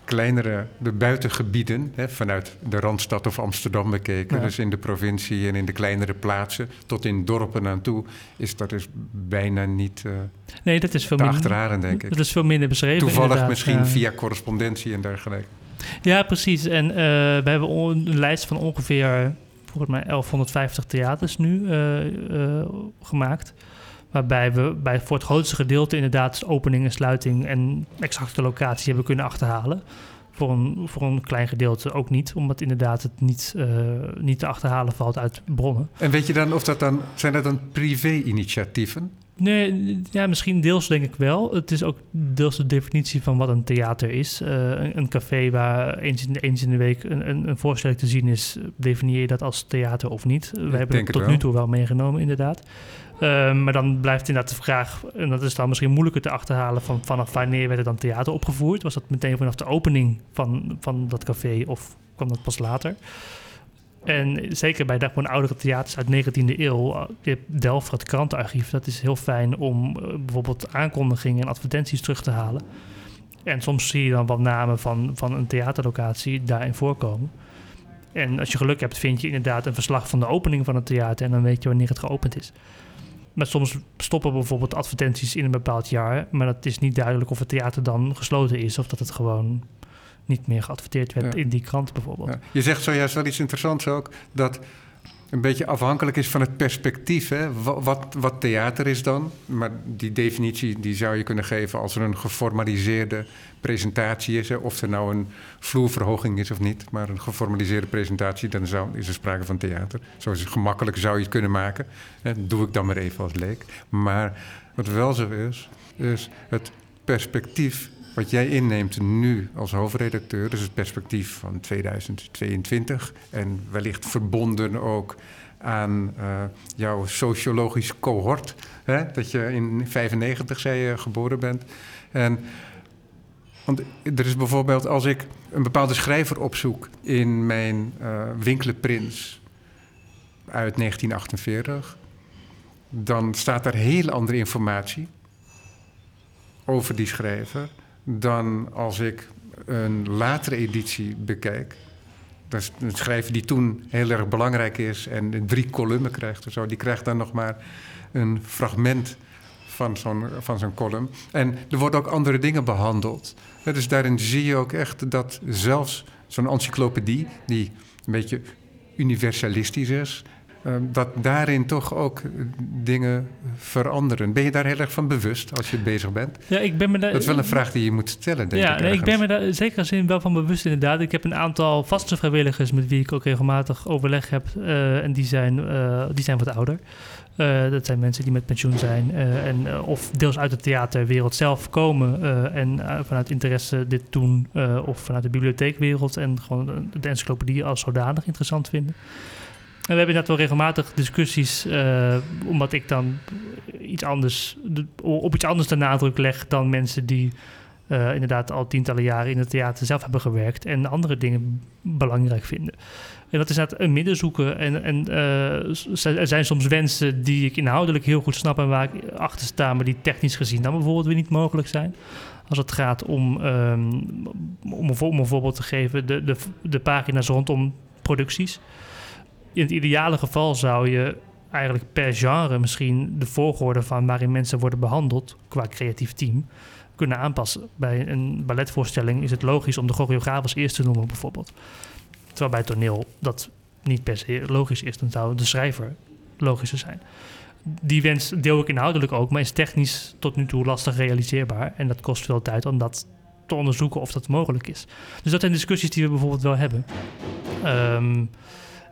kleinere, de buitengebieden, hè, vanuit de Randstad of Amsterdam bekeken, Ja. dus in de provincie en in de kleinere plaatsen, tot in dorpen aan toe, is dat is bijna niet eh nee, dat is veel te achterhalen, denk ik. Dat is veel minder beschreven. Toevallig inderdaad, misschien ja. via correspondentie en dergelijke. Ja, precies. En eh, we hebben een lijst van ongeveer, volgens mij 1150 theaters nu eh, gemaakt. Waarbij we bij, voor het grootste gedeelte inderdaad opening en sluiting en exacte locatie hebben kunnen achterhalen. Voor een, voor een klein gedeelte ook niet, omdat inderdaad het niet, eh, niet te achterhalen valt uit bronnen. En weet je dan of dat dan, zijn dat dan privé-initiatieven? Nee, ja, misschien deels denk ik wel. Het is ook deels de definitie van wat een theater is. Uh, een, een, café waar eens in, eens in de week een, een, een, voorstelling te zien is, definieer je dat als theater of niet? We hebben het tot nu toe wel meegenomen, inderdaad. Uh, maar dan blijft inderdaad de vraag, en dat is dan misschien moeilijker te achterhalen, van vanaf wanneer werd er dan theater opgevoerd? Was dat meteen vanaf de opening van, van dat café of kwam dat pas later? En zeker bij gewoon oudere theaters uit de 19e eeuw, eh, je Delft, het krantenarchief, dat is heel fijn om uh, bijvoorbeeld aankondigingen en advertenties terug te halen. En soms zie je dan wat namen van, van een theaterlocatie daarin voorkomen. En als je geluk hebt, vind je inderdaad een verslag van de opening van het theater en dan weet je wanneer het geopend is. Maar soms stoppen bijvoorbeeld advertenties in een bepaald jaar, maar het is niet duidelijk of het theater dan gesloten is of dat het gewoon niet meer geadverteerd werd in die krant bijvoorbeeld. Je zegt zojuist wel iets interessants ook, dat een beetje afhankelijk is van het perspectief. Hè? Wat, wat, theater is dan? Maar die definitie die zou je kunnen geven als er een geformaliseerde presentatie is. Of er nou een vloerverhoging is of niet. Maar een geformaliseerde presentatie, dan zou, is er sprake van theater. Zo gemakkelijk zou je het kunnen maken. Hè? Doe ik dan maar even als leek. Maar wat wel zo is, is het perspectief wat jij inneemt nu als hoofdredacteur, dus het perspectief van 2022 en wellicht verbonden ook aan uh, jouw sociologisch cohort, hè, dat je in 95 zei je geboren bent. En want er is bijvoorbeeld als ik een bepaalde schrijver opzoek in mijn uh, Winkele Prins uit 1948, dan staat daar heel andere informatie over die schrijver dan als ik een latere editie bekijk. Dat een schrijver die toen heel erg belangrijk is en drie kolommen krijgt zo. Die krijgt dan nog maar een fragment van zo'n, van zo'n column. En er worden ook andere dingen behandeld. Dus daarin zie je ook echt dat zelfs zo'n encyclopedie, die een beetje universalistisch is, dat daarin toch ook eh, dingen veranderen. Ben je daar heel erg van bewust als je bezig bent? Ja, ik ben me daar, dat is wel een vraag die je moet stellen, denk ja, ik. Ja, ik ben me daar zeker zin wel van bewust, inderdaad. Ik heb een aantal vaste vrijwilligers met wie ik ook regelmatig overleg heb. Uh, en die zijn, uh, die zijn wat ouder. Uh, dat zijn mensen die met pensioen zijn en, of deels uit de theaterwereld zelf komen en vanuit interesse dit doen, of vanuit de bibliotheekwereld en gewoon de encyclopedie als zodanig interessant vinden. En we hebben net wel regelmatig discussies, uh, omdat ik dan iets anders, op iets anders de nadruk leg dan mensen die uh, inderdaad al tientallen jaren in het theater zelf hebben gewerkt en andere dingen belangrijk vinden. En dat is net een midden zoeken. En, en uh, er zijn soms wensen die ik inhoudelijk heel goed snap en waar ik achter sta, maar die technisch gezien dan bijvoorbeeld weer niet mogelijk zijn. Als het gaat om, om, om een voorbeeld te geven, de, de, de pagina's rondom producties in het ideale geval zou je eigenlijk per genre misschien de volgorde van waarin mensen worden behandeld qua creatief team kunnen aanpassen. Bij een balletvoorstelling is het logisch om de choreograaf als eerste te noemen, bijvoorbeeld. Terwijl bij toneel dat niet per se logisch is, dan zou de schrijver logischer zijn. Die wens deel ik inhoudelijk ook, maar is technisch tot nu toe lastig realiseerbaar. En dat kost veel tijd om dat te onderzoeken of dat mogelijk is. Dus dat zijn discussies die we bijvoorbeeld wel hebben. Um,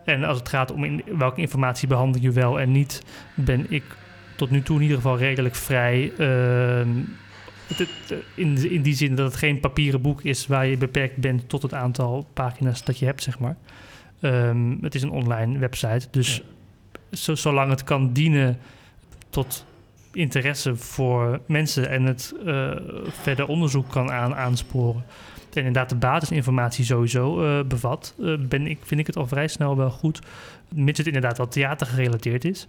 en als het gaat om in, welke informatie behandel je wel en niet, ben ik tot nu toe in ieder geval redelijk vrij. Uh, het, in, in die zin dat het geen papieren boek is waar je beperkt bent tot het aantal pagina's dat je hebt, zeg maar. Um, het is een online website, dus zo, zolang het kan dienen tot interesse voor mensen en het uh, verder onderzoek kan aan, aansporen en inderdaad de basisinformatie sowieso uh, bevat, uh, ben ik, vind ik het al vrij snel wel goed. Mits het inderdaad wel theater gerelateerd is.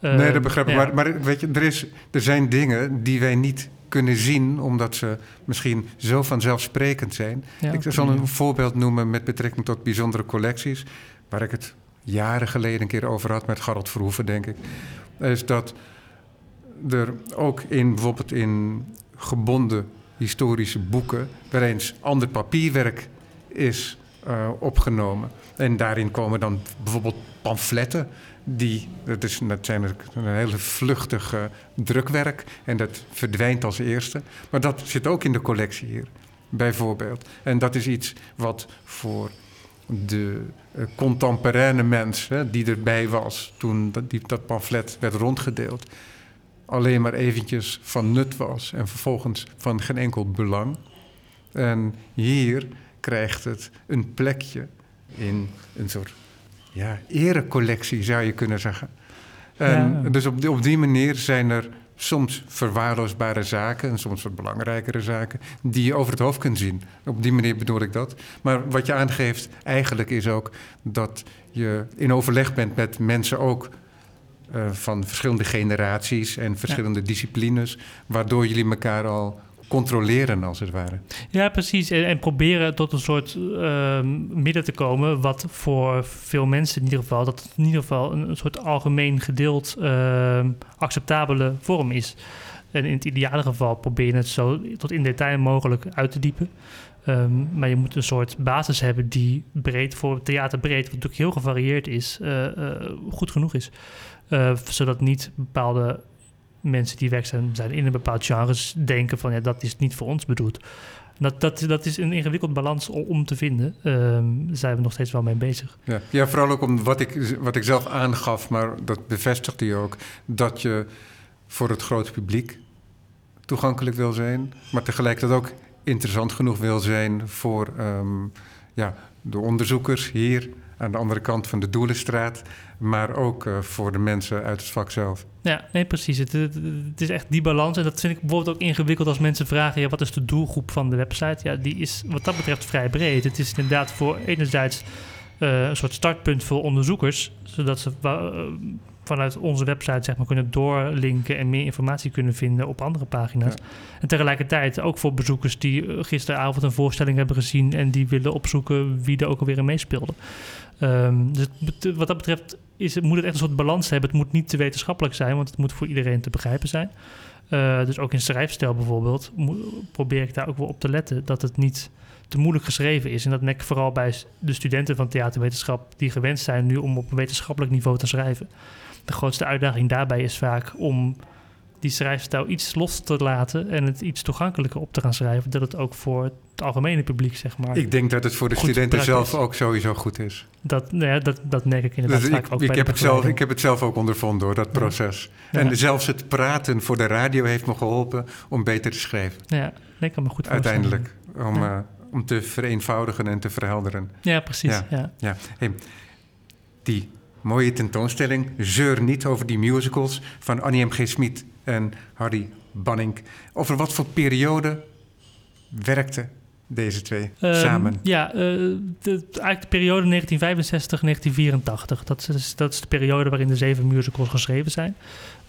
Uh, nee, dat begrijp ik. Maar, maar, weet je, er, is, er zijn dingen die wij niet kunnen zien, omdat ze misschien zo vanzelfsprekend zijn. Ja, ik zal een voorbeeld noemen met betrekking tot bijzondere collecties, waar ik het jaren geleden een keer over had met Garot Verhoeven, denk ik. Is dat er ook in bijvoorbeeld in gebonden historische boeken waar eens ander papierwerk is uh, opgenomen. En daarin komen dan bijvoorbeeld pamfletten. Die, dat, is, dat zijn een hele vluchtige drukwerk en dat verdwijnt als eerste. Maar dat zit ook in de collectie hier, bijvoorbeeld. En dat is iets wat voor de uh, contemporaine mens die erbij was toen dat, die, dat pamflet werd rondgedeeld alleen maar eventjes van nut was en vervolgens van geen enkel belang. En hier krijgt het een plekje in een soort ja, erecollectie, zou je kunnen zeggen. En Ja. Dus op die, op die manier zijn er soms verwaarloosbare zaken en soms wat belangrijkere zaken die je over het hoofd kunt zien. Op die manier bedoel ik dat. Maar wat je aangeeft eigenlijk is ook dat je in overleg bent met mensen ook eh, van verschillende generaties en verschillende disciplines, waardoor jullie elkaar al controleren als het ware. Ja, precies. En, en proberen tot een soort ehm, midden te komen, wat voor veel mensen in ieder geval, dat het in ieder geval een, een soort algemeen gedeeld ehm, acceptabele vorm is. En in het ideale geval probeer je het zo tot in detail mogelijk uit te diepen. Ehm, maar je moet een soort basis hebben die breed voor theater breed, wat natuurlijk heel gevarieerd is, eh, eh, goed genoeg is. Eh, zodat niet bepaalde mensen die werkzaam zijn in een bepaald genre denken van ja, dat is niet voor ons bedoeld. Dat, dat, dat is een ingewikkeld balans om te vinden. Ehm, daar zijn we nog steeds wel mee bezig. Ja, ja vooral ook om wat ik, wat ik zelf aangaf, maar dat bevestigt hij ook, dat je voor het grote publiek toegankelijk wil zijn, maar tegelijkertijd ook interessant genoeg wil zijn voor ehm, ja, de onderzoekers hier aan de andere kant van de Doelenstraat, maar ook eh, voor de mensen uit het vak zelf. Ja, nee, precies. Het, het, het is echt die balans. En dat vind ik bijvoorbeeld ook ingewikkeld als mensen vragen... Ja, wat is de doelgroep van de website? Ja, die is wat dat betreft vrij breed. Het is inderdaad voor enerzijds eh, een soort startpunt voor onderzoekers... zodat ze eh, vanuit onze website zeg maar, kunnen doorlinken... en meer informatie kunnen vinden op andere pagina's. En tegelijkertijd ook voor bezoekers die gisteravond een voorstelling hebben gezien... en die willen opzoeken wie er ook alweer in meespeelde. Ehm, dus wat dat betreft is, moet het echt een soort balans hebben. Het moet niet te wetenschappelijk zijn, want het moet voor iedereen te begrijpen zijn. Eh, dus ook in schrijfstijl bijvoorbeeld probeer ik daar ook wel op te letten dat het niet te moeilijk geschreven is. En dat merk ik vooral bij de studenten van theaterwetenschap die gewend zijn nu om op wetenschappelijk niveau te schrijven. De grootste uitdaging daarbij is vaak om die schrijfstijl iets los te laten en het iets toegankelijker op te gaan schrijven, dat het ook voor het algemene publiek, zeg maar, Ik denk dat het voor de studenten zelf ook sowieso goed is. dat, nou ja, dat, dat merk ik inderdaad Dus ik, ook ik, bij heb het zelf, ik heb het zelf ook ondervonden door dat proces. Ja. En zelfs het praten voor de radio heeft me geholpen om beter te schrijven. Ja, kan me goed. Uiteindelijk. Om, eh, om te vereenvoudigen en te verhelderen. Ja, precies. Ja. Ja. Ja, hey, die mooie tentoonstelling Zeur niet over die musicals van Annie M. G. Smit en Harry Banning. Over wat voor periode werkten deze twee Ehm, samen? Ja, eh, de, eigenlijk de periode 1965-1984. Dat is, dat is de periode waarin de zeven musicals geschreven zijn.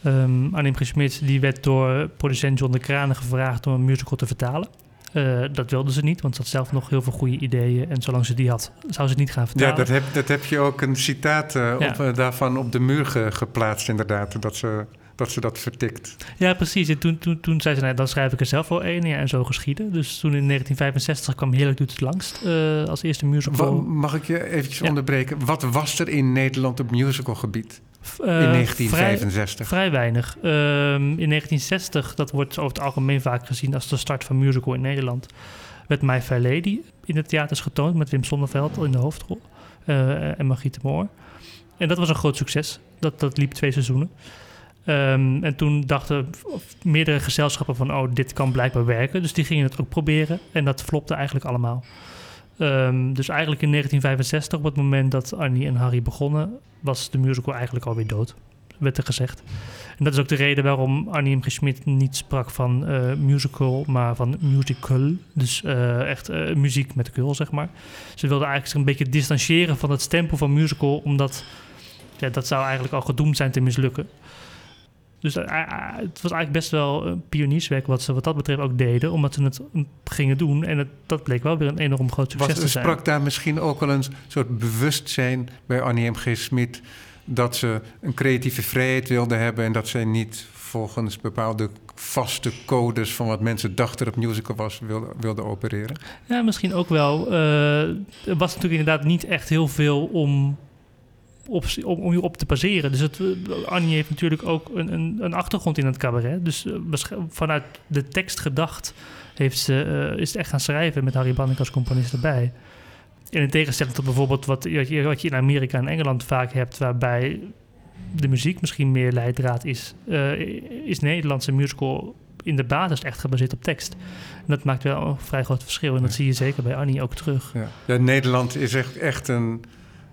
Um, Annie M. G. Schmid die werd door producent John de Kranen gevraagd om een musical te vertalen. Eh, dat wilde ze niet, want ze had zelf nog heel veel goede ideeën. En zolang ze die had, zou ze het niet gaan Ja, vertalen. dat heb, dat heb je ook een citaat eh, Ja. op, daarvan op de muur ge- geplaatst, inderdaad. Dat ze dat, ze dat vertikt. Ja, precies. En toen, toen, toen zei ze, nou, dan schrijf ik er zelf wel één. Ja, en zo geschieden. Dus toen in 1965 kwam Heerlijk doet het langst eh, als eerste musical. Mag ik je eventjes Ja. onderbreken? Wat was er in Nederland op musicalgebied in eh, vrij- 1965? Vrij weinig. Ehm, in 1960, dat wordt over het algemeen vaak gezien als de start van musical in Nederland, werd My Fair Lady in de theaters getoond met Wim Sonneveld in de hoofdrol eh, en Margriet de Moor. En dat was een groot succes. Dat, dat liep twee seizoenen. Ehm, en toen dachten meerdere gezelschappen van, oh, dit kan blijkbaar werken. Dus die gingen het ook proberen. En dat flopte eigenlijk allemaal. Ehm, dus eigenlijk in 1965, op het moment dat Annie en Harry begonnen, was de musical eigenlijk alweer dood, werd er gezegd. En dat is ook de reden waarom Annie M. G. Niet sprak van eh, musical, maar van musical. Dus eh, echt eh, muziek met kul, zeg maar. Ze wilde eigenlijk zich een beetje distancieren van het stempel van musical, omdat ja, dat zou eigenlijk al gedoemd zijn te mislukken. Dus eh, eh, het was eigenlijk best wel een pionierswerk wat ze wat dat betreft ook deden, omdat ze het mm, gingen doen. En het, dat bleek wel weer een enorm groot succes Was, te zijn. sprak daar misschien ook wel een soort bewustzijn bij Annie M. G. Smit dat ze een creatieve vrijheid wilde hebben en dat zij niet volgens bepaalde vaste codes van wat mensen dachten dat musical was, wilde, wilde opereren? Ja, misschien ook wel. Eh, er was natuurlijk inderdaad niet echt heel veel om op, om, om je op te baseren. Dus het, eh, Annie heeft natuurlijk ook een, een, een achtergrond in het cabaret. Dus eh, vanuit de tekst gedacht heeft ze, eh, is het echt gaan schrijven met Harry Banning als componist erbij. En in tegenstelling tot bijvoorbeeld wat, wat, je, wat je in Amerika en Engeland vaak hebt, waarbij de muziek misschien meer leidraad is, uh, is Nederlandse musical in de basis echt gebaseerd op tekst. En dat maakt wel een vrij groot verschil. En dat zie je zeker bij Annie ook terug. Ja. ja, Nederland is echt, echt een,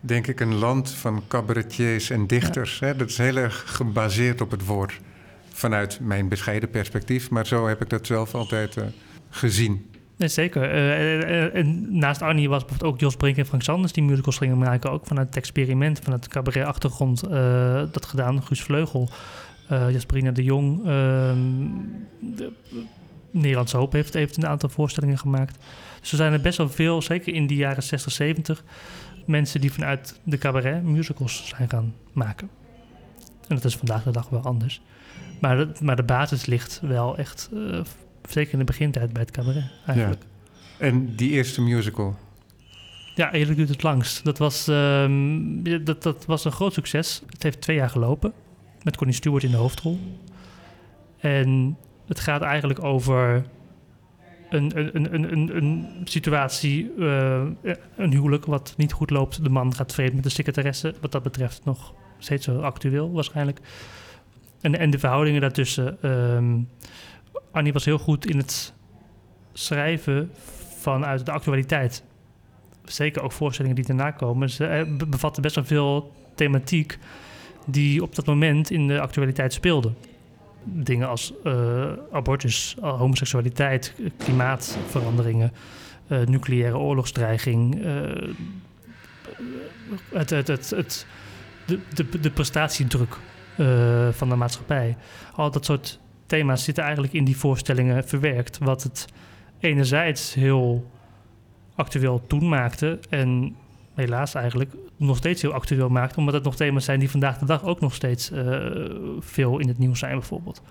denk ik, een land van cabaretiers en dichters. Hè? Dat is heel erg gebaseerd op het woord. Vanuit mijn bescheiden perspectief. Maar zo heb ik dat zelf altijd uh, gezien. Nee, zeker. Uh, en naast Arnie was bijvoorbeeld ook Jos Brink en Frank Sanders die musicals gingen maken. Ook vanuit het experiment, vanuit het cabaret-achtergrond dat gedaan. Guus Vleugel, Jasperina de Jong. Ehm, de, Nederlandse Hoop heeft, heeft een aantal voorstellingen gemaakt. Dus er zijn er best wel veel, zeker in die jaren 60, 70, mensen die vanuit de cabaret musicals zijn gaan maken. En dat is vandaag de dag wel anders. Maar de, maar de basis ligt wel echt zeker in de begintijd bij het cabaret eigenlijk. Ja. En die eerste musical? Ja, eerlijk duurt het langst. Dat was, um, dat, dat was een groot succes. Het heeft twee jaar gelopen. Met Connie Stewart in de hoofdrol. En het gaat eigenlijk over een, een, een, een, situatie, uh, een huwelijk wat niet goed loopt. De man gaat vreemd met de secretaresse. Wat dat betreft nog steeds zo actueel waarschijnlijk. En, en de verhoudingen daartussen. Um, Annie was heel goed in het schrijven vanuit de actualiteit. Zeker ook voorstellingen die daarna komen. Ze eh, bevatten best wel veel thematiek die op dat moment in de actualiteit speelden. Dingen als uh, abortus, homoseksualiteit, klimaatveranderingen, uh, nucleaire oorlogsdreiging, het, het, het, het, de, de, de prestatiedruk van de maatschappij. Al dat soort thema's zitten eigenlijk in die voorstellingen verwerkt. Wat het enerzijds heel actueel toen maakte en helaas eigenlijk nog steeds heel actueel maakt, omdat het nog thema's zijn die vandaag de dag ook nog steeds uh, veel in het nieuws zijn bijvoorbeeld.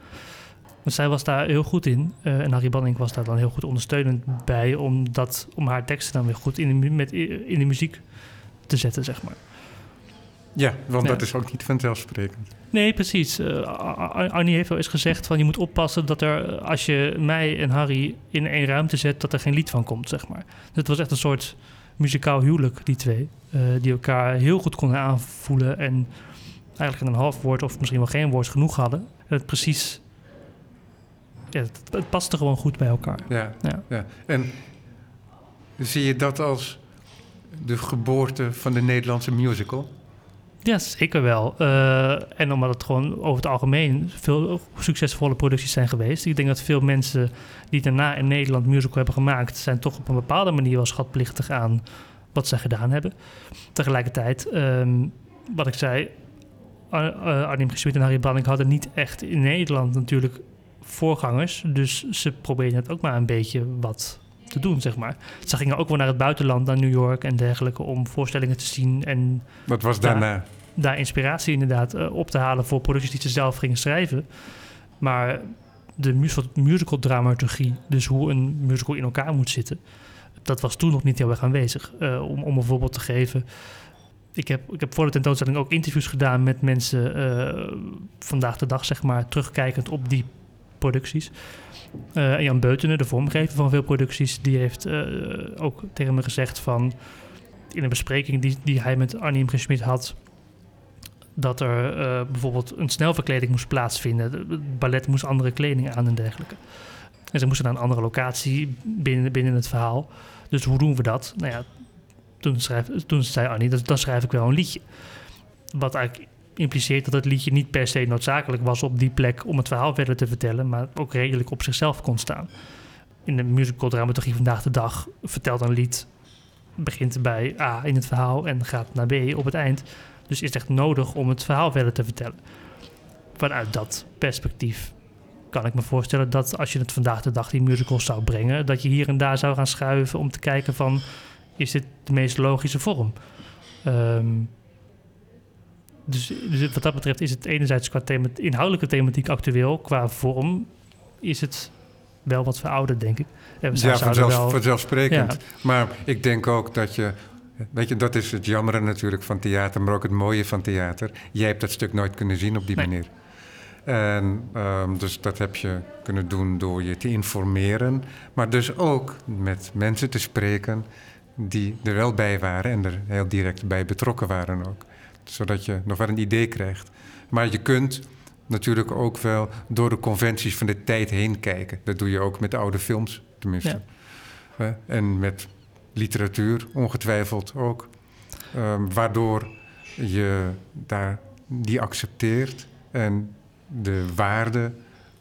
Dus zij was daar heel goed in uh, en Harry Banning was daar dan heel goed ondersteunend bij om, dat, om haar teksten dan weer goed in de, met, in de muziek te zetten, zeg maar. Ja, want dat is ook niet vanzelfsprekend. Nee, precies. Uh, Annie heeft wel eens gezegd van je moet oppassen dat er, als je mij en Harry in één ruimte zet, dat er geen lied van komt, zeg maar. Het was echt een soort muzikaal huwelijk, die twee. Uh, die elkaar heel goed konden aanvoelen en eigenlijk in een half woord of misschien wel geen woord genoeg hadden. En het precies, ja, het, het paste gewoon goed bij elkaar. Ja, ja. ja. En zie je dat als de geboorte van de Nederlandse musical? Ja, zeker wel. Uh, en omdat het gewoon over het algemeen veel succesvolle producties zijn geweest. Ik denk dat veel mensen die daarna in Nederland musical hebben gemaakt, zijn toch op een bepaalde manier wel schatplichtig aan wat ze gedaan hebben. Tegelijkertijd, um, wat ik zei, uh, Arnim Gesmit en Harry Branning hadden niet echt in Nederland natuurlijk voorgangers. Dus ze probeerden het ook maar een beetje wat te doen, zeg maar. Ze gingen ook wel naar het buitenland, naar New York en dergelijke, om voorstellingen te zien. En Wat was daarna? Daar, inspiratie inderdaad uh, op te halen voor producties die ze zelf gingen schrijven. Maar de musical dramaturgie, dus hoe een musical in elkaar moet zitten, dat was toen nog niet heel erg aanwezig. Uh, om, om een voorbeeld te geven. Ik heb, ik heb voor de tentoonstelling ook interviews gedaan met mensen uh, vandaag de dag, zeg maar, terugkijkend op die producties. Uh, Jan Beutenen, de vormgever van veel producties, die heeft uh, ook tegen me gezegd van in een bespreking die, die hij met Arnie Schmid had, dat er uh, bijvoorbeeld een snelverkleding moest plaatsvinden. Het ballet moest andere kleding aan en dergelijke. En ze moesten naar een andere locatie binnen, binnen het verhaal. Dus hoe doen we dat? Nou ja, toen, toen zei Annie, dan schrijf ik wel een liedje. Wat eigenlijk impliceert dat het liedje niet per se noodzakelijk was op die plek om het verhaal verder te vertellen, maar ook redelijk op zichzelf kon staan. In de musical dramaturgie vandaag de dag vertelt een lied, begint bij A in het verhaal en gaat naar B op het eind. Dus is echt nodig om het verhaal verder te vertellen. Vanuit dat perspectief kan ik me voorstellen dat als je het vandaag de dag die musicals zou brengen, dat je hier en daar zou gaan schuiven om te kijken van, is dit de meest logische vorm? Um, dus, dus, wat dat betreft is het enerzijds qua thema, inhoudelijke thematiek actueel. Qua vorm is het wel wat verouderd, denk ik. En ja, vanzelf, wel, vanzelfsprekend. Maar ik denk ook dat je... Weet je, dat is het jammere natuurlijk van theater, maar ook het mooie van theater. Jij hebt dat stuk nooit kunnen zien op die manier. En um, dus dat heb je kunnen doen door je te informeren, maar dus ook met mensen te spreken die er wel bij waren en er heel direct bij betrokken waren ook. Zodat je nog wel een idee krijgt. Maar je kunt natuurlijk ook wel door de conventies van de tijd heen kijken. Dat doe je ook met oude films, tenminste. Ja. En met literatuur, ongetwijfeld ook. Um, waardoor je daar die accepteert en de waarde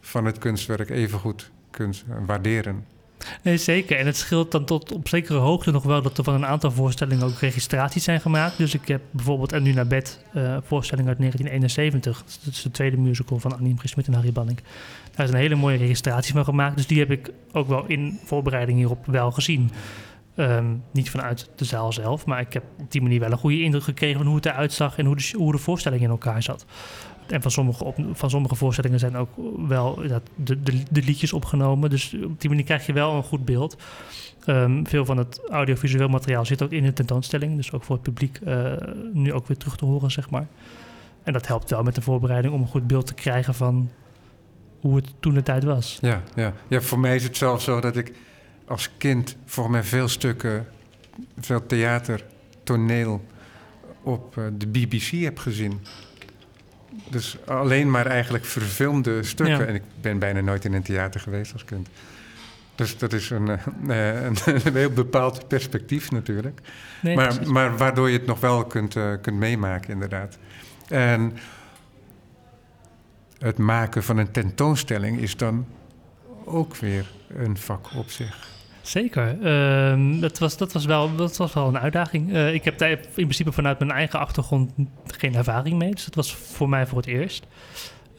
van het kunstwerk evengoed kunt waarderen. Nee, zeker. En het scheelt dan tot op zekere hoogte nog wel dat er van een aantal voorstellingen ook registraties zijn gemaakt. Dus ik heb bijvoorbeeld En Nu naar bed, uh, voorstelling uit 1971. Dat is de tweede musical van Annie Smit en Harry Banning. Daar is een hele mooie registratie van gemaakt. Dus die heb ik ook wel in voorbereiding hierop wel gezien. Ehm, niet vanuit de zaal zelf, maar ik heb op die manier wel een goede indruk gekregen van hoe het eruit zag en hoe de, hoe de voorstelling in elkaar zat. En van sommige, van sommige voorstellingen zijn ook wel de, de, de, liedjes opgenomen. Dus op die manier krijg je wel een goed beeld. Um, veel van het audiovisueel materiaal zit ook in de tentoonstelling. Dus ook voor het publiek uh, nu ook weer terug te horen, zeg maar. En dat helpt wel met de voorbereiding om een goed beeld te krijgen van hoe het toen de tijd was. Ja, ja. ja voor mij is het zelfs zo dat ik als kind voor mij veel stukken, veel theater, toneel op uh, de BBC heb gezien. Dus alleen maar eigenlijk verfilmde stukken. En ik ben bijna nooit in een theater geweest als kind. Dus dat is een, uh, [LAUGHS] een, een heel bepaald perspectief natuurlijk. Nee, maar, maar waardoor je het nog wel kunt, uh, kunt meemaken, inderdaad. En het maken van een tentoonstelling is dan ook weer een vak op zich. Zeker. Uh, dat, was, dat, was wel, dat was wel een uitdaging. Uh, ik heb daar in principe vanuit mijn eigen achtergrond geen ervaring mee. Dus dat was voor mij voor het eerst.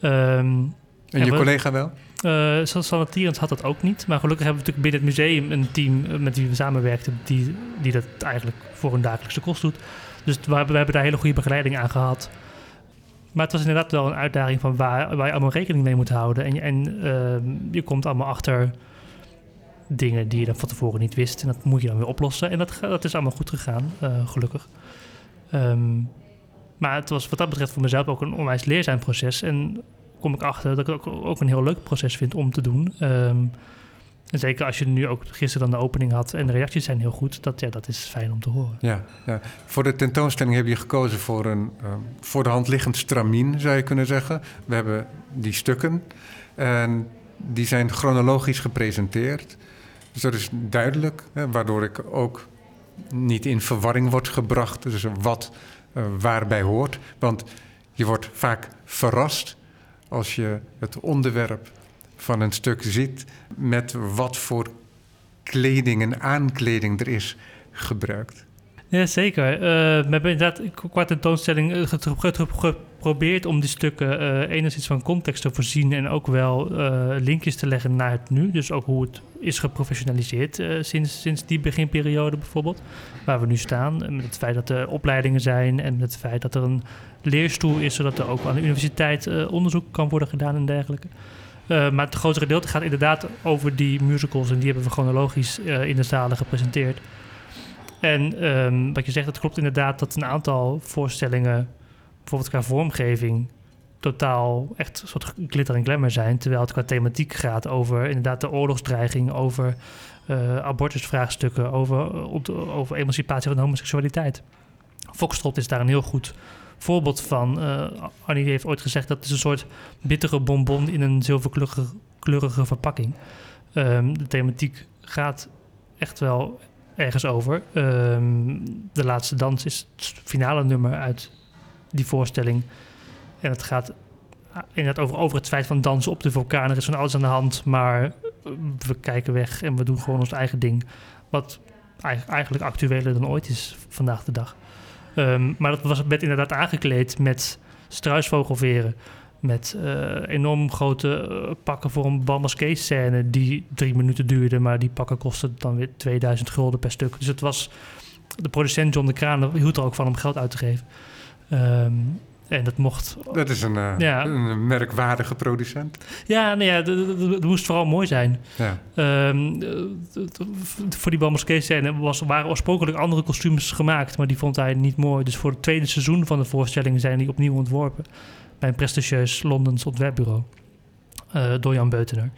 Um, en je collega wel? Uh, Sanne Tierens had dat ook niet. Maar gelukkig hebben we natuurlijk binnen het museum een team eh, met wie we samenwerkten... die, die dat eigenlijk voor een dagelijkse kost doet. Dus we, we hebben daar hele goede begeleiding aan gehad. Maar het was inderdaad wel een uitdaging van waar, waar je allemaal rekening mee moet houden. En, en uh, je komt allemaal achter dingen die je dan van tevoren niet wist. En dat moet je dan weer oplossen. En dat, dat is allemaal goed gegaan, uh, gelukkig. Um, maar het was wat dat betreft voor mezelf ook een onwijs leerzaam proces. En kom ik achter dat ik het ook, een heel leuk proces vind om te doen. Um, en zeker als je nu ook gisteren dan de opening had en de reacties zijn heel goed, dat, ja, dat is fijn om te horen. Ja, ja. voor de tentoonstelling heb je gekozen voor een um, voor de hand liggend stramien, zou je kunnen zeggen. We hebben die stukken en die zijn chronologisch gepresenteerd. Dus dat is duidelijk, hè, waardoor ik ook niet in verwarring word gebracht. Dus wat uh, waarbij hoort. Want je wordt vaak verrast als je het onderwerp van een stuk ziet met wat voor kleding en aankleding er is gebruikt. Ja, zeker. We hebben inderdaad qua tentoonstelling geprobeerd om die stukken uh, enigszins van context te voorzien en ook wel linkjes te leggen naar het nu. Dus ook hoe het is geprofessionaliseerd sinds, sinds die beginperiode bijvoorbeeld, waar we nu staan. Met het feit dat er opleidingen zijn en met het feit dat er een leerstoel is, zodat er ook aan de universiteit onderzoek kan worden gedaan en dergelijke. maar het grootste gedeelte gaat inderdaad over die musicals en die hebben we chronologisch in de zalen gepresenteerd. En um, wat je zegt, het klopt inderdaad dat een aantal voorstellingen, bijvoorbeeld qua vormgeving, totaal echt een soort glitter en glamour zijn. Terwijl het qua thematiek gaat over inderdaad de oorlogsdreiging, over uh, abortusvraagstukken, over, over emancipatie van homoseksualiteit. Foxtrot is daar een heel goed voorbeeld van. Uh, Annie heeft ooit gezegd dat het is een soort bittere bonbon in een zilverkleurige verpakking. Um, de thematiek gaat echt wel ergens over. Um, de laatste dans is het finale nummer uit die voorstelling. En het gaat inderdaad over, over het feit van dansen op de vulkaan. Er is van alles aan de hand, maar we kijken weg en we doen gewoon ons eigen ding. Wat eigenlijk actueler dan ooit is vandaag de dag. Um, maar dat was, werd inderdaad aangekleed met struisvogelveren met uh, enorm grote pakken voor een balmasqué scène die drie minuten duurde, maar die pakken kostten dan weer 2000 gulden per stuk. Dus het was, de producent John de Kraan hield er ook van om geld uit te geven. Um, en dat mocht... Dat is een, uh, ja. een merkwaardige producent. Ja, nee, ja, het moest vooral mooi zijn. Ja. Um, voor die balmasqué scène was, waren oorspronkelijk andere kostuums gemaakt, maar die vond hij niet mooi. Dus voor het tweede seizoen van de voorstelling zijn die opnieuw ontworpen bij een prestigieus Londens ontwerpbureau uh, door Jan Beutener.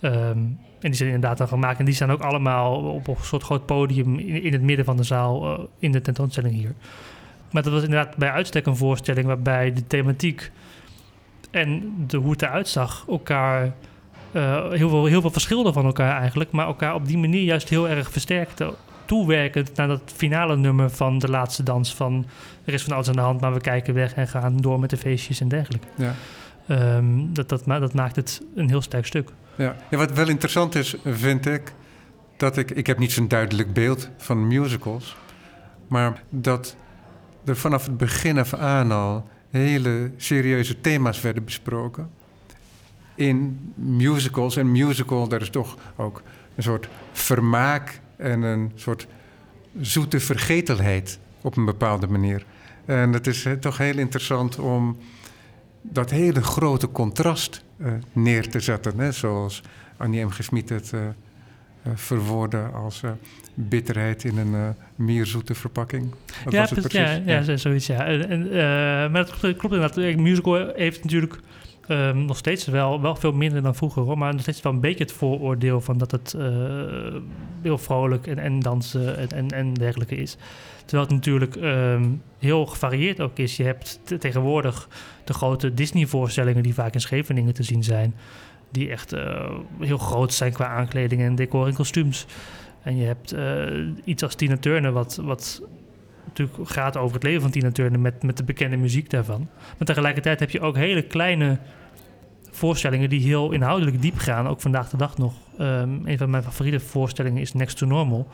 Um, en die zijn inderdaad dan gemaakt. En die staan ook allemaal op een soort groot podium in, in het midden van de zaal uh, in de tentoonstelling hier. Maar dat was inderdaad bij uitstek een voorstelling waarbij de thematiek en de, hoe het eruit zag elkaar uh, heel, veel, heel veel verschilden van elkaar eigenlijk, maar elkaar op die manier juist heel erg versterkte. Toewerkend naar dat finale nummer van de laatste dans van er is van alles aan de hand, maar we kijken weg en gaan door met de feestjes en dergelijke. Ja. Um, dat, dat, dat maakt het een heel sterk stuk. Ja. ja, wat wel interessant is, vind ik, dat ik, ik heb niet zo'n duidelijk beeld van musicals, maar dat er vanaf het begin af aan al hele serieuze thema's werden besproken. In musicals. En musical, daar is toch ook een soort vermaak en een soort zoete vergetelheid op een bepaalde manier. En het is toch heel interessant om dat hele grote contrast uh, neer te zetten. Hè? Zoals Annie M. Gesmied het uh, uh, verwoordde als bitterheid in een uh, meer zoete verpakking. Dat ja, was het precies. Ja, ja, zoiets, ja. En, uh, maar het klopt inderdaad. Musical heeft natuurlijk um, nog steeds wel, wel veel minder dan vroeger, hoor, maar nog steeds wel een beetje het vooroordeel van dat het uh, heel vrolijk en, en dansen en, en, en, dergelijke is. Terwijl het natuurlijk um, heel gevarieerd ook is. Je hebt tegenwoordig de grote Disney-voorstellingen die vaak in Scheveningen te zien zijn, die echt heel groot zijn qua aankleding en decor en kostuums. En je hebt uh, iets als Tina Turner, wat, wat natuurlijk gaat over het leven van Tina Turner met, met de bekende muziek daarvan. Maar tegelijkertijd heb je ook hele kleine voorstellingen die heel inhoudelijk diep gaan. Ook vandaag de dag nog. Um, een van mijn favoriete voorstellingen is Next to Normal.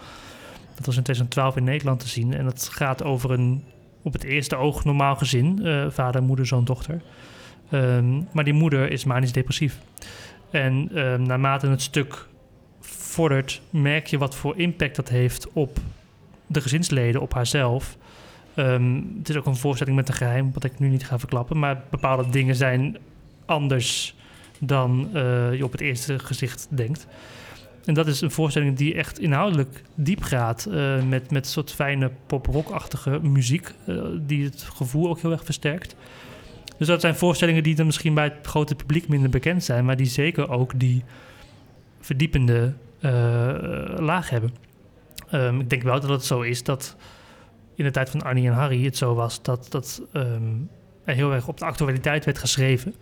Dat was in 2012 in Nederland te zien. En dat gaat over een op het eerste oog normaal gezin. Uh, vader, moeder, zoon, dochter. Um, maar die moeder is manisch depressief. En um, naarmate het stuk vordert, merk je wat voor impact dat heeft op de gezinsleden, op haarzelf. Um, het is ook een voorstelling met een geheim, wat ik nu niet ga verklappen. Maar bepaalde dingen zijn anders dan uh, je op het eerste gezicht denkt. En dat is een voorstelling die echt inhoudelijk diep gaat. Uh, met, met soort fijne pop-rock-achtige muziek. Uh, die het gevoel ook heel erg versterkt. Dus dat zijn voorstellingen die dan misschien bij het grote publiek minder bekend zijn. Maar die zeker ook die verdiepende uh, laag hebben. Um, ik denk wel dat het zo is dat in de tijd van Arnie en Harry het zo was dat, dat um, heel erg op de actualiteit werd geschreven.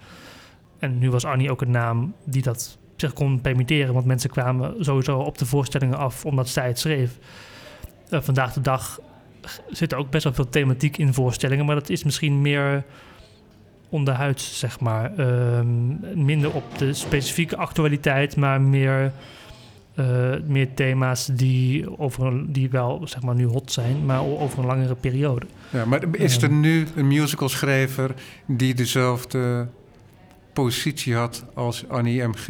En nu was Arnie ook een naam die dat zich kon permitteren, want mensen kwamen sowieso op de voorstellingen af omdat zij het schreef. Uh, vandaag de dag zit er ook best wel veel thematiek in voorstellingen, maar dat is misschien meer onderhuids, zeg maar. Um, minder op de specifieke actualiteit, maar meer uh, meer thema's die, over die wel zeg maar, nu hot zijn, maar over een langere periode. Ja, maar is er nu een musicalschrijver die dezelfde positie had als Annie M.G.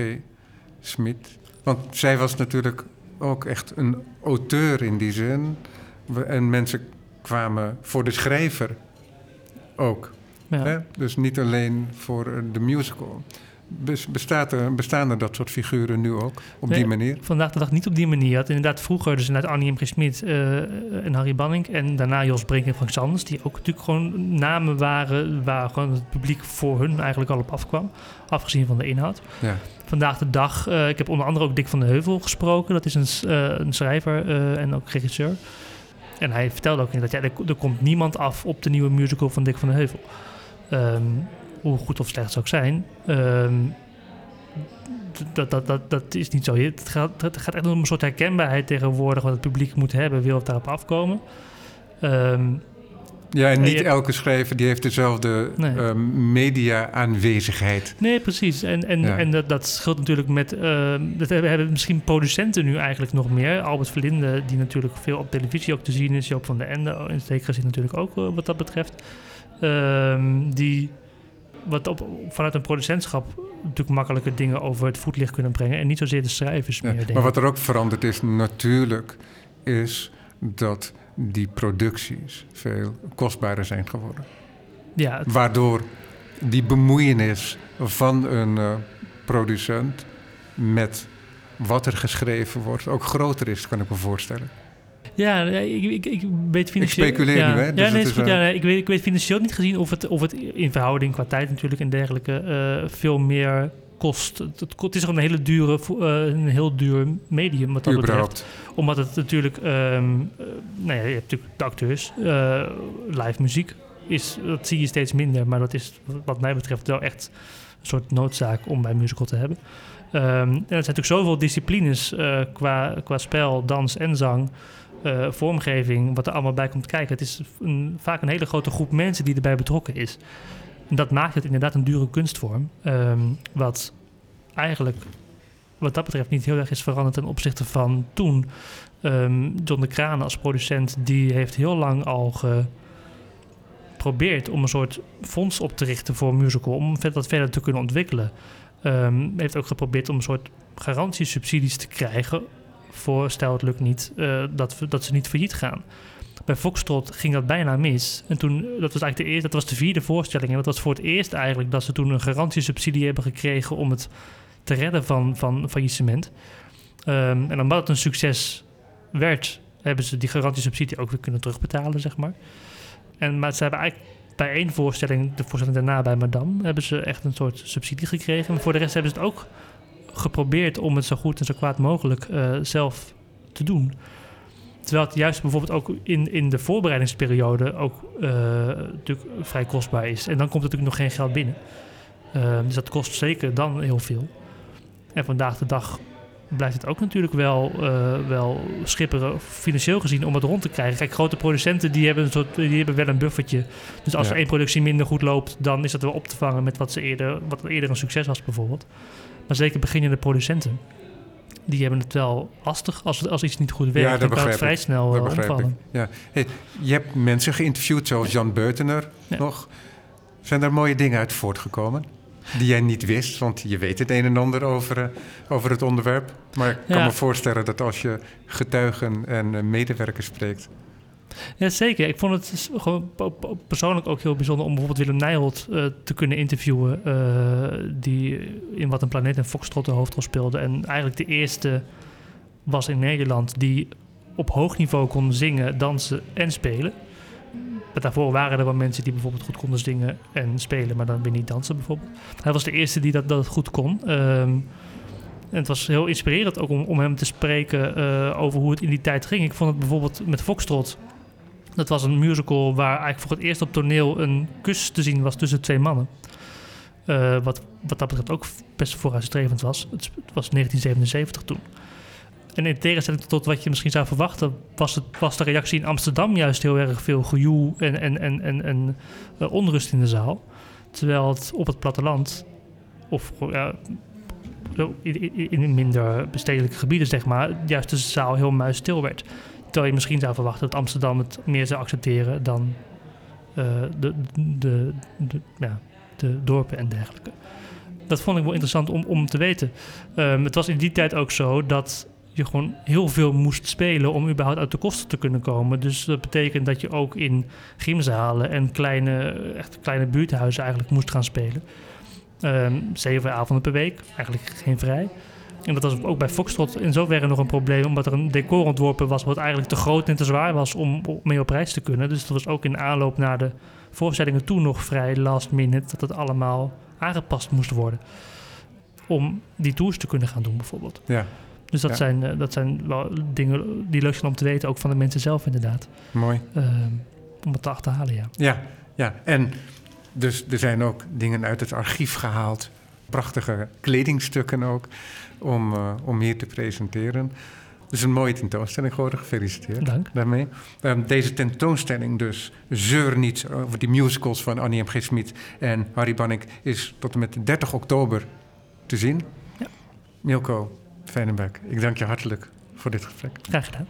Smit? Want zij was natuurlijk ook echt een auteur in die zin. En mensen kwamen voor de schrijver ook. Ja. Hè? Dus niet alleen voor de musical. Bestaat er, bestaan er dat soort figuren nu ook op die manier? Vandaag de dag niet op die manier. Je had inderdaad vroeger dus inderdaad Annie M. G. Smit uh, en Harry Banning. En daarna Jos Brink en Frank Sanders. Die ook natuurlijk gewoon namen waren waar gewoon het publiek voor hun eigenlijk al op afkwam. Afgezien van de inhoud. Ja. Vandaag de dag, uh, ik heb onder andere ook Dick van de Heuvel gesproken. Dat is een, uh, een schrijver en ook regisseur. En hij vertelde ook dat ja, er, er, komt niemand af op de nieuwe musical van Dick van de Heuvel. Um, hoe goed of slecht het ook zijn. Um, dat, dat, dat, dat is niet zo. Het gaat, het gaat echt om een soort herkenbaarheid tegenwoordig wat het publiek moet hebben, wil het daarop afkomen. Um, ja, en niet elke schrijver die heeft dezelfde nee. uh, media-aanwezigheid. Nee, precies. En, en, ja. en dat, dat scheelt natuurlijk met... Uh, dat hebben, misschien producenten nu eigenlijk nog meer. Albert Verlinde, die natuurlijk veel op televisie ook te zien is. Joop van de Ende in zekere zin natuurlijk ook uh, wat dat betreft. Um, die wat op, vanuit een producentschap natuurlijk makkelijke dingen over het voetlicht kunnen brengen en niet zozeer de schrijvers ja, meer. Maar wat er ook veranderd is natuurlijk, is dat die producties veel kostbaarder zijn geworden. Ja, Waardoor die bemoeienis van een uh, producent met wat er geschreven wordt ook groter is, kan ik me voorstellen. Ja, ik, ik, ik weet financieel... Ik speculeer ja. nu, hè? Dus ja, nee, is goed, ja, nee, ik, weet, ik weet financieel niet gezien of het, of het in verhouding qua tijd natuurlijk en dergelijke uh, veel meer kost. Het, het, is gewoon een hele dure, eh, een heel duur medium wat dat betreft. Omdat het natuurlijk, eh, nou ja, je hebt natuurlijk de acteurs, eh, live muziek. Is, dat zie je steeds minder, maar dat is wat mij betreft wel echt een soort noodzaak om bij musical te hebben. Ehm, en er zijn natuurlijk zoveel disciplines eh, qua, qua spel, dans en zang, eh, vormgeving, wat er allemaal bij komt kijken. Het is een, vaak een hele grote groep mensen die erbij betrokken is. Dat maakt het inderdaad een dure kunstvorm, ehm, wat eigenlijk wat dat betreft niet heel erg is veranderd ten opzichte van toen. Ehm, John de Kraan als producent, die heeft heel lang al geprobeerd om een soort fonds op te richten voor musical, om dat verder te kunnen ontwikkelen. Ehm heeft ook geprobeerd om een soort garantiesubsidies te krijgen voor, stel het lukt niet, eh, dat, dat ze niet failliet gaan. Bij Foxtrot ging dat bijna mis. En toen, dat was eigenlijk de eerste, dat was de vierde voorstelling. En dat was voor het eerst eigenlijk dat ze toen een garantiesubsidie hebben gekregen om het te redden van, van faillissement. Ehm, en omdat het een succes werd, hebben ze die garantiesubsidie ook weer kunnen terugbetalen, zeg maar. En, maar ze hebben eigenlijk bij één voorstelling, de voorstelling daarna bij Madame, hebben ze echt een soort subsidie gekregen. En voor de rest hebben ze het ook geprobeerd om het zo goed en zo kwaad mogelijk eh, zelf te doen. Terwijl het juist bijvoorbeeld ook in, in de voorbereidingsperiode ook eh, natuurlijk vrij kostbaar is. En dan komt er natuurlijk nog geen geld binnen. Ehm, dus dat kost zeker dan heel veel. En vandaag de dag blijft het ook natuurlijk wel, eh, wel schipperen, financieel gezien, om het rond te krijgen. Kijk, grote producenten die hebben, een soort, die hebben wel een buffertje. Dus als Ja. er één productie minder goed loopt, dan is dat wel op te vangen met wat, ze eerder, wat eerder een succes was bijvoorbeeld. Maar zeker beginnende producenten, die hebben het wel lastig als, als iets niet goed werkt. Ja, dan kan het begrijp vrij ik. snel Dat eh, begrijp ik. omvallen. Ja. Hey, je hebt mensen geïnterviewd, zoals Jan Beutener Ja. nog. Zijn er mooie dingen uit voortgekomen? Die jij niet wist, want je weet het een en ander over, eh, over het onderwerp. Maar ik kan Ja. me voorstellen dat als je getuigen en eh, medewerkers spreekt. Ja, zeker. Ik vond het persoonlijk ook heel bijzonder om bijvoorbeeld Willem Nijholt eh, te kunnen interviewen. eh, die in Wat een Planeet en Foxtrot de hoofdrol speelde. En eigenlijk de eerste was in Nederland die op hoog niveau kon zingen, dansen en spelen. Daarvoor waren er wel mensen die bijvoorbeeld goed konden zingen en spelen, maar dan weer niet dansen bijvoorbeeld. Hij was de eerste die dat, dat goed kon. Ehm, en het was heel inspirerend ook om, om hem te spreken eh, over hoe het in die tijd ging. Ik vond het bijvoorbeeld met Foxtrot dat was een musical waar eigenlijk voor het eerst op toneel een kus te zien was tussen twee mannen. Eh, wat, wat dat betreft ook best vooruitstrevend was. Het was 1977 toen. En in tegenstelling tot wat je misschien zou verwachten, was, het, was de reactie in Amsterdam juist heel erg veel gejoel en, en, en, en, eh, onrust in de zaal. Terwijl het op het platteland, of in, in minder bestedelijke gebieden, zeg maar, juist de zaal heel muisstil werd. Terwijl je misschien zou verwachten dat Amsterdam het meer zou accepteren dan eh, de, de, de, ja, de dorpen en dergelijke. Dat vond ik wel interessant om, om te weten. Ehm, het was in die tijd ook zo dat je gewoon heel veel moest spelen om überhaupt uit de kosten te kunnen komen. Dus dat betekent dat je ook in gymzalen en kleine, echt kleine buurthuizen eigenlijk moest gaan spelen. Ehm, zeven avonden per week, eigenlijk geen vrij. En dat was ook bij Foxtrot in zoverre nog een probleem, omdat er een decor ontworpen was wat eigenlijk te groot en te zwaar was om om mee op reis te kunnen. Dus dat was ook in aanloop naar de voorstellingen toen nog vrij last minute dat het allemaal aangepast moest worden. Om die tours te kunnen gaan doen bijvoorbeeld. Ja, Dus dat, Ja. zijn, eh, dat zijn wel dingen die leuk zijn om te weten, ook van de mensen zelf inderdaad. mooi. Ehm, om het te achterhalen, ja. Ja, ja. En dus er zijn ook dingen uit het archief gehaald. Prachtige kledingstukken ook, om, eh, om hier te presenteren. Dus een mooie tentoonstelling geworden. Gefeliciteerd Dank. daarmee. Ehm, deze tentoonstelling dus, Zeur niet, over die musicals van Annie M. G. Smit en Harry Banning... is tot en met 30 oktober te zien. Ja. Milko Fijnenberg, ik dank je hartelijk voor dit gesprek. Graag gedaan.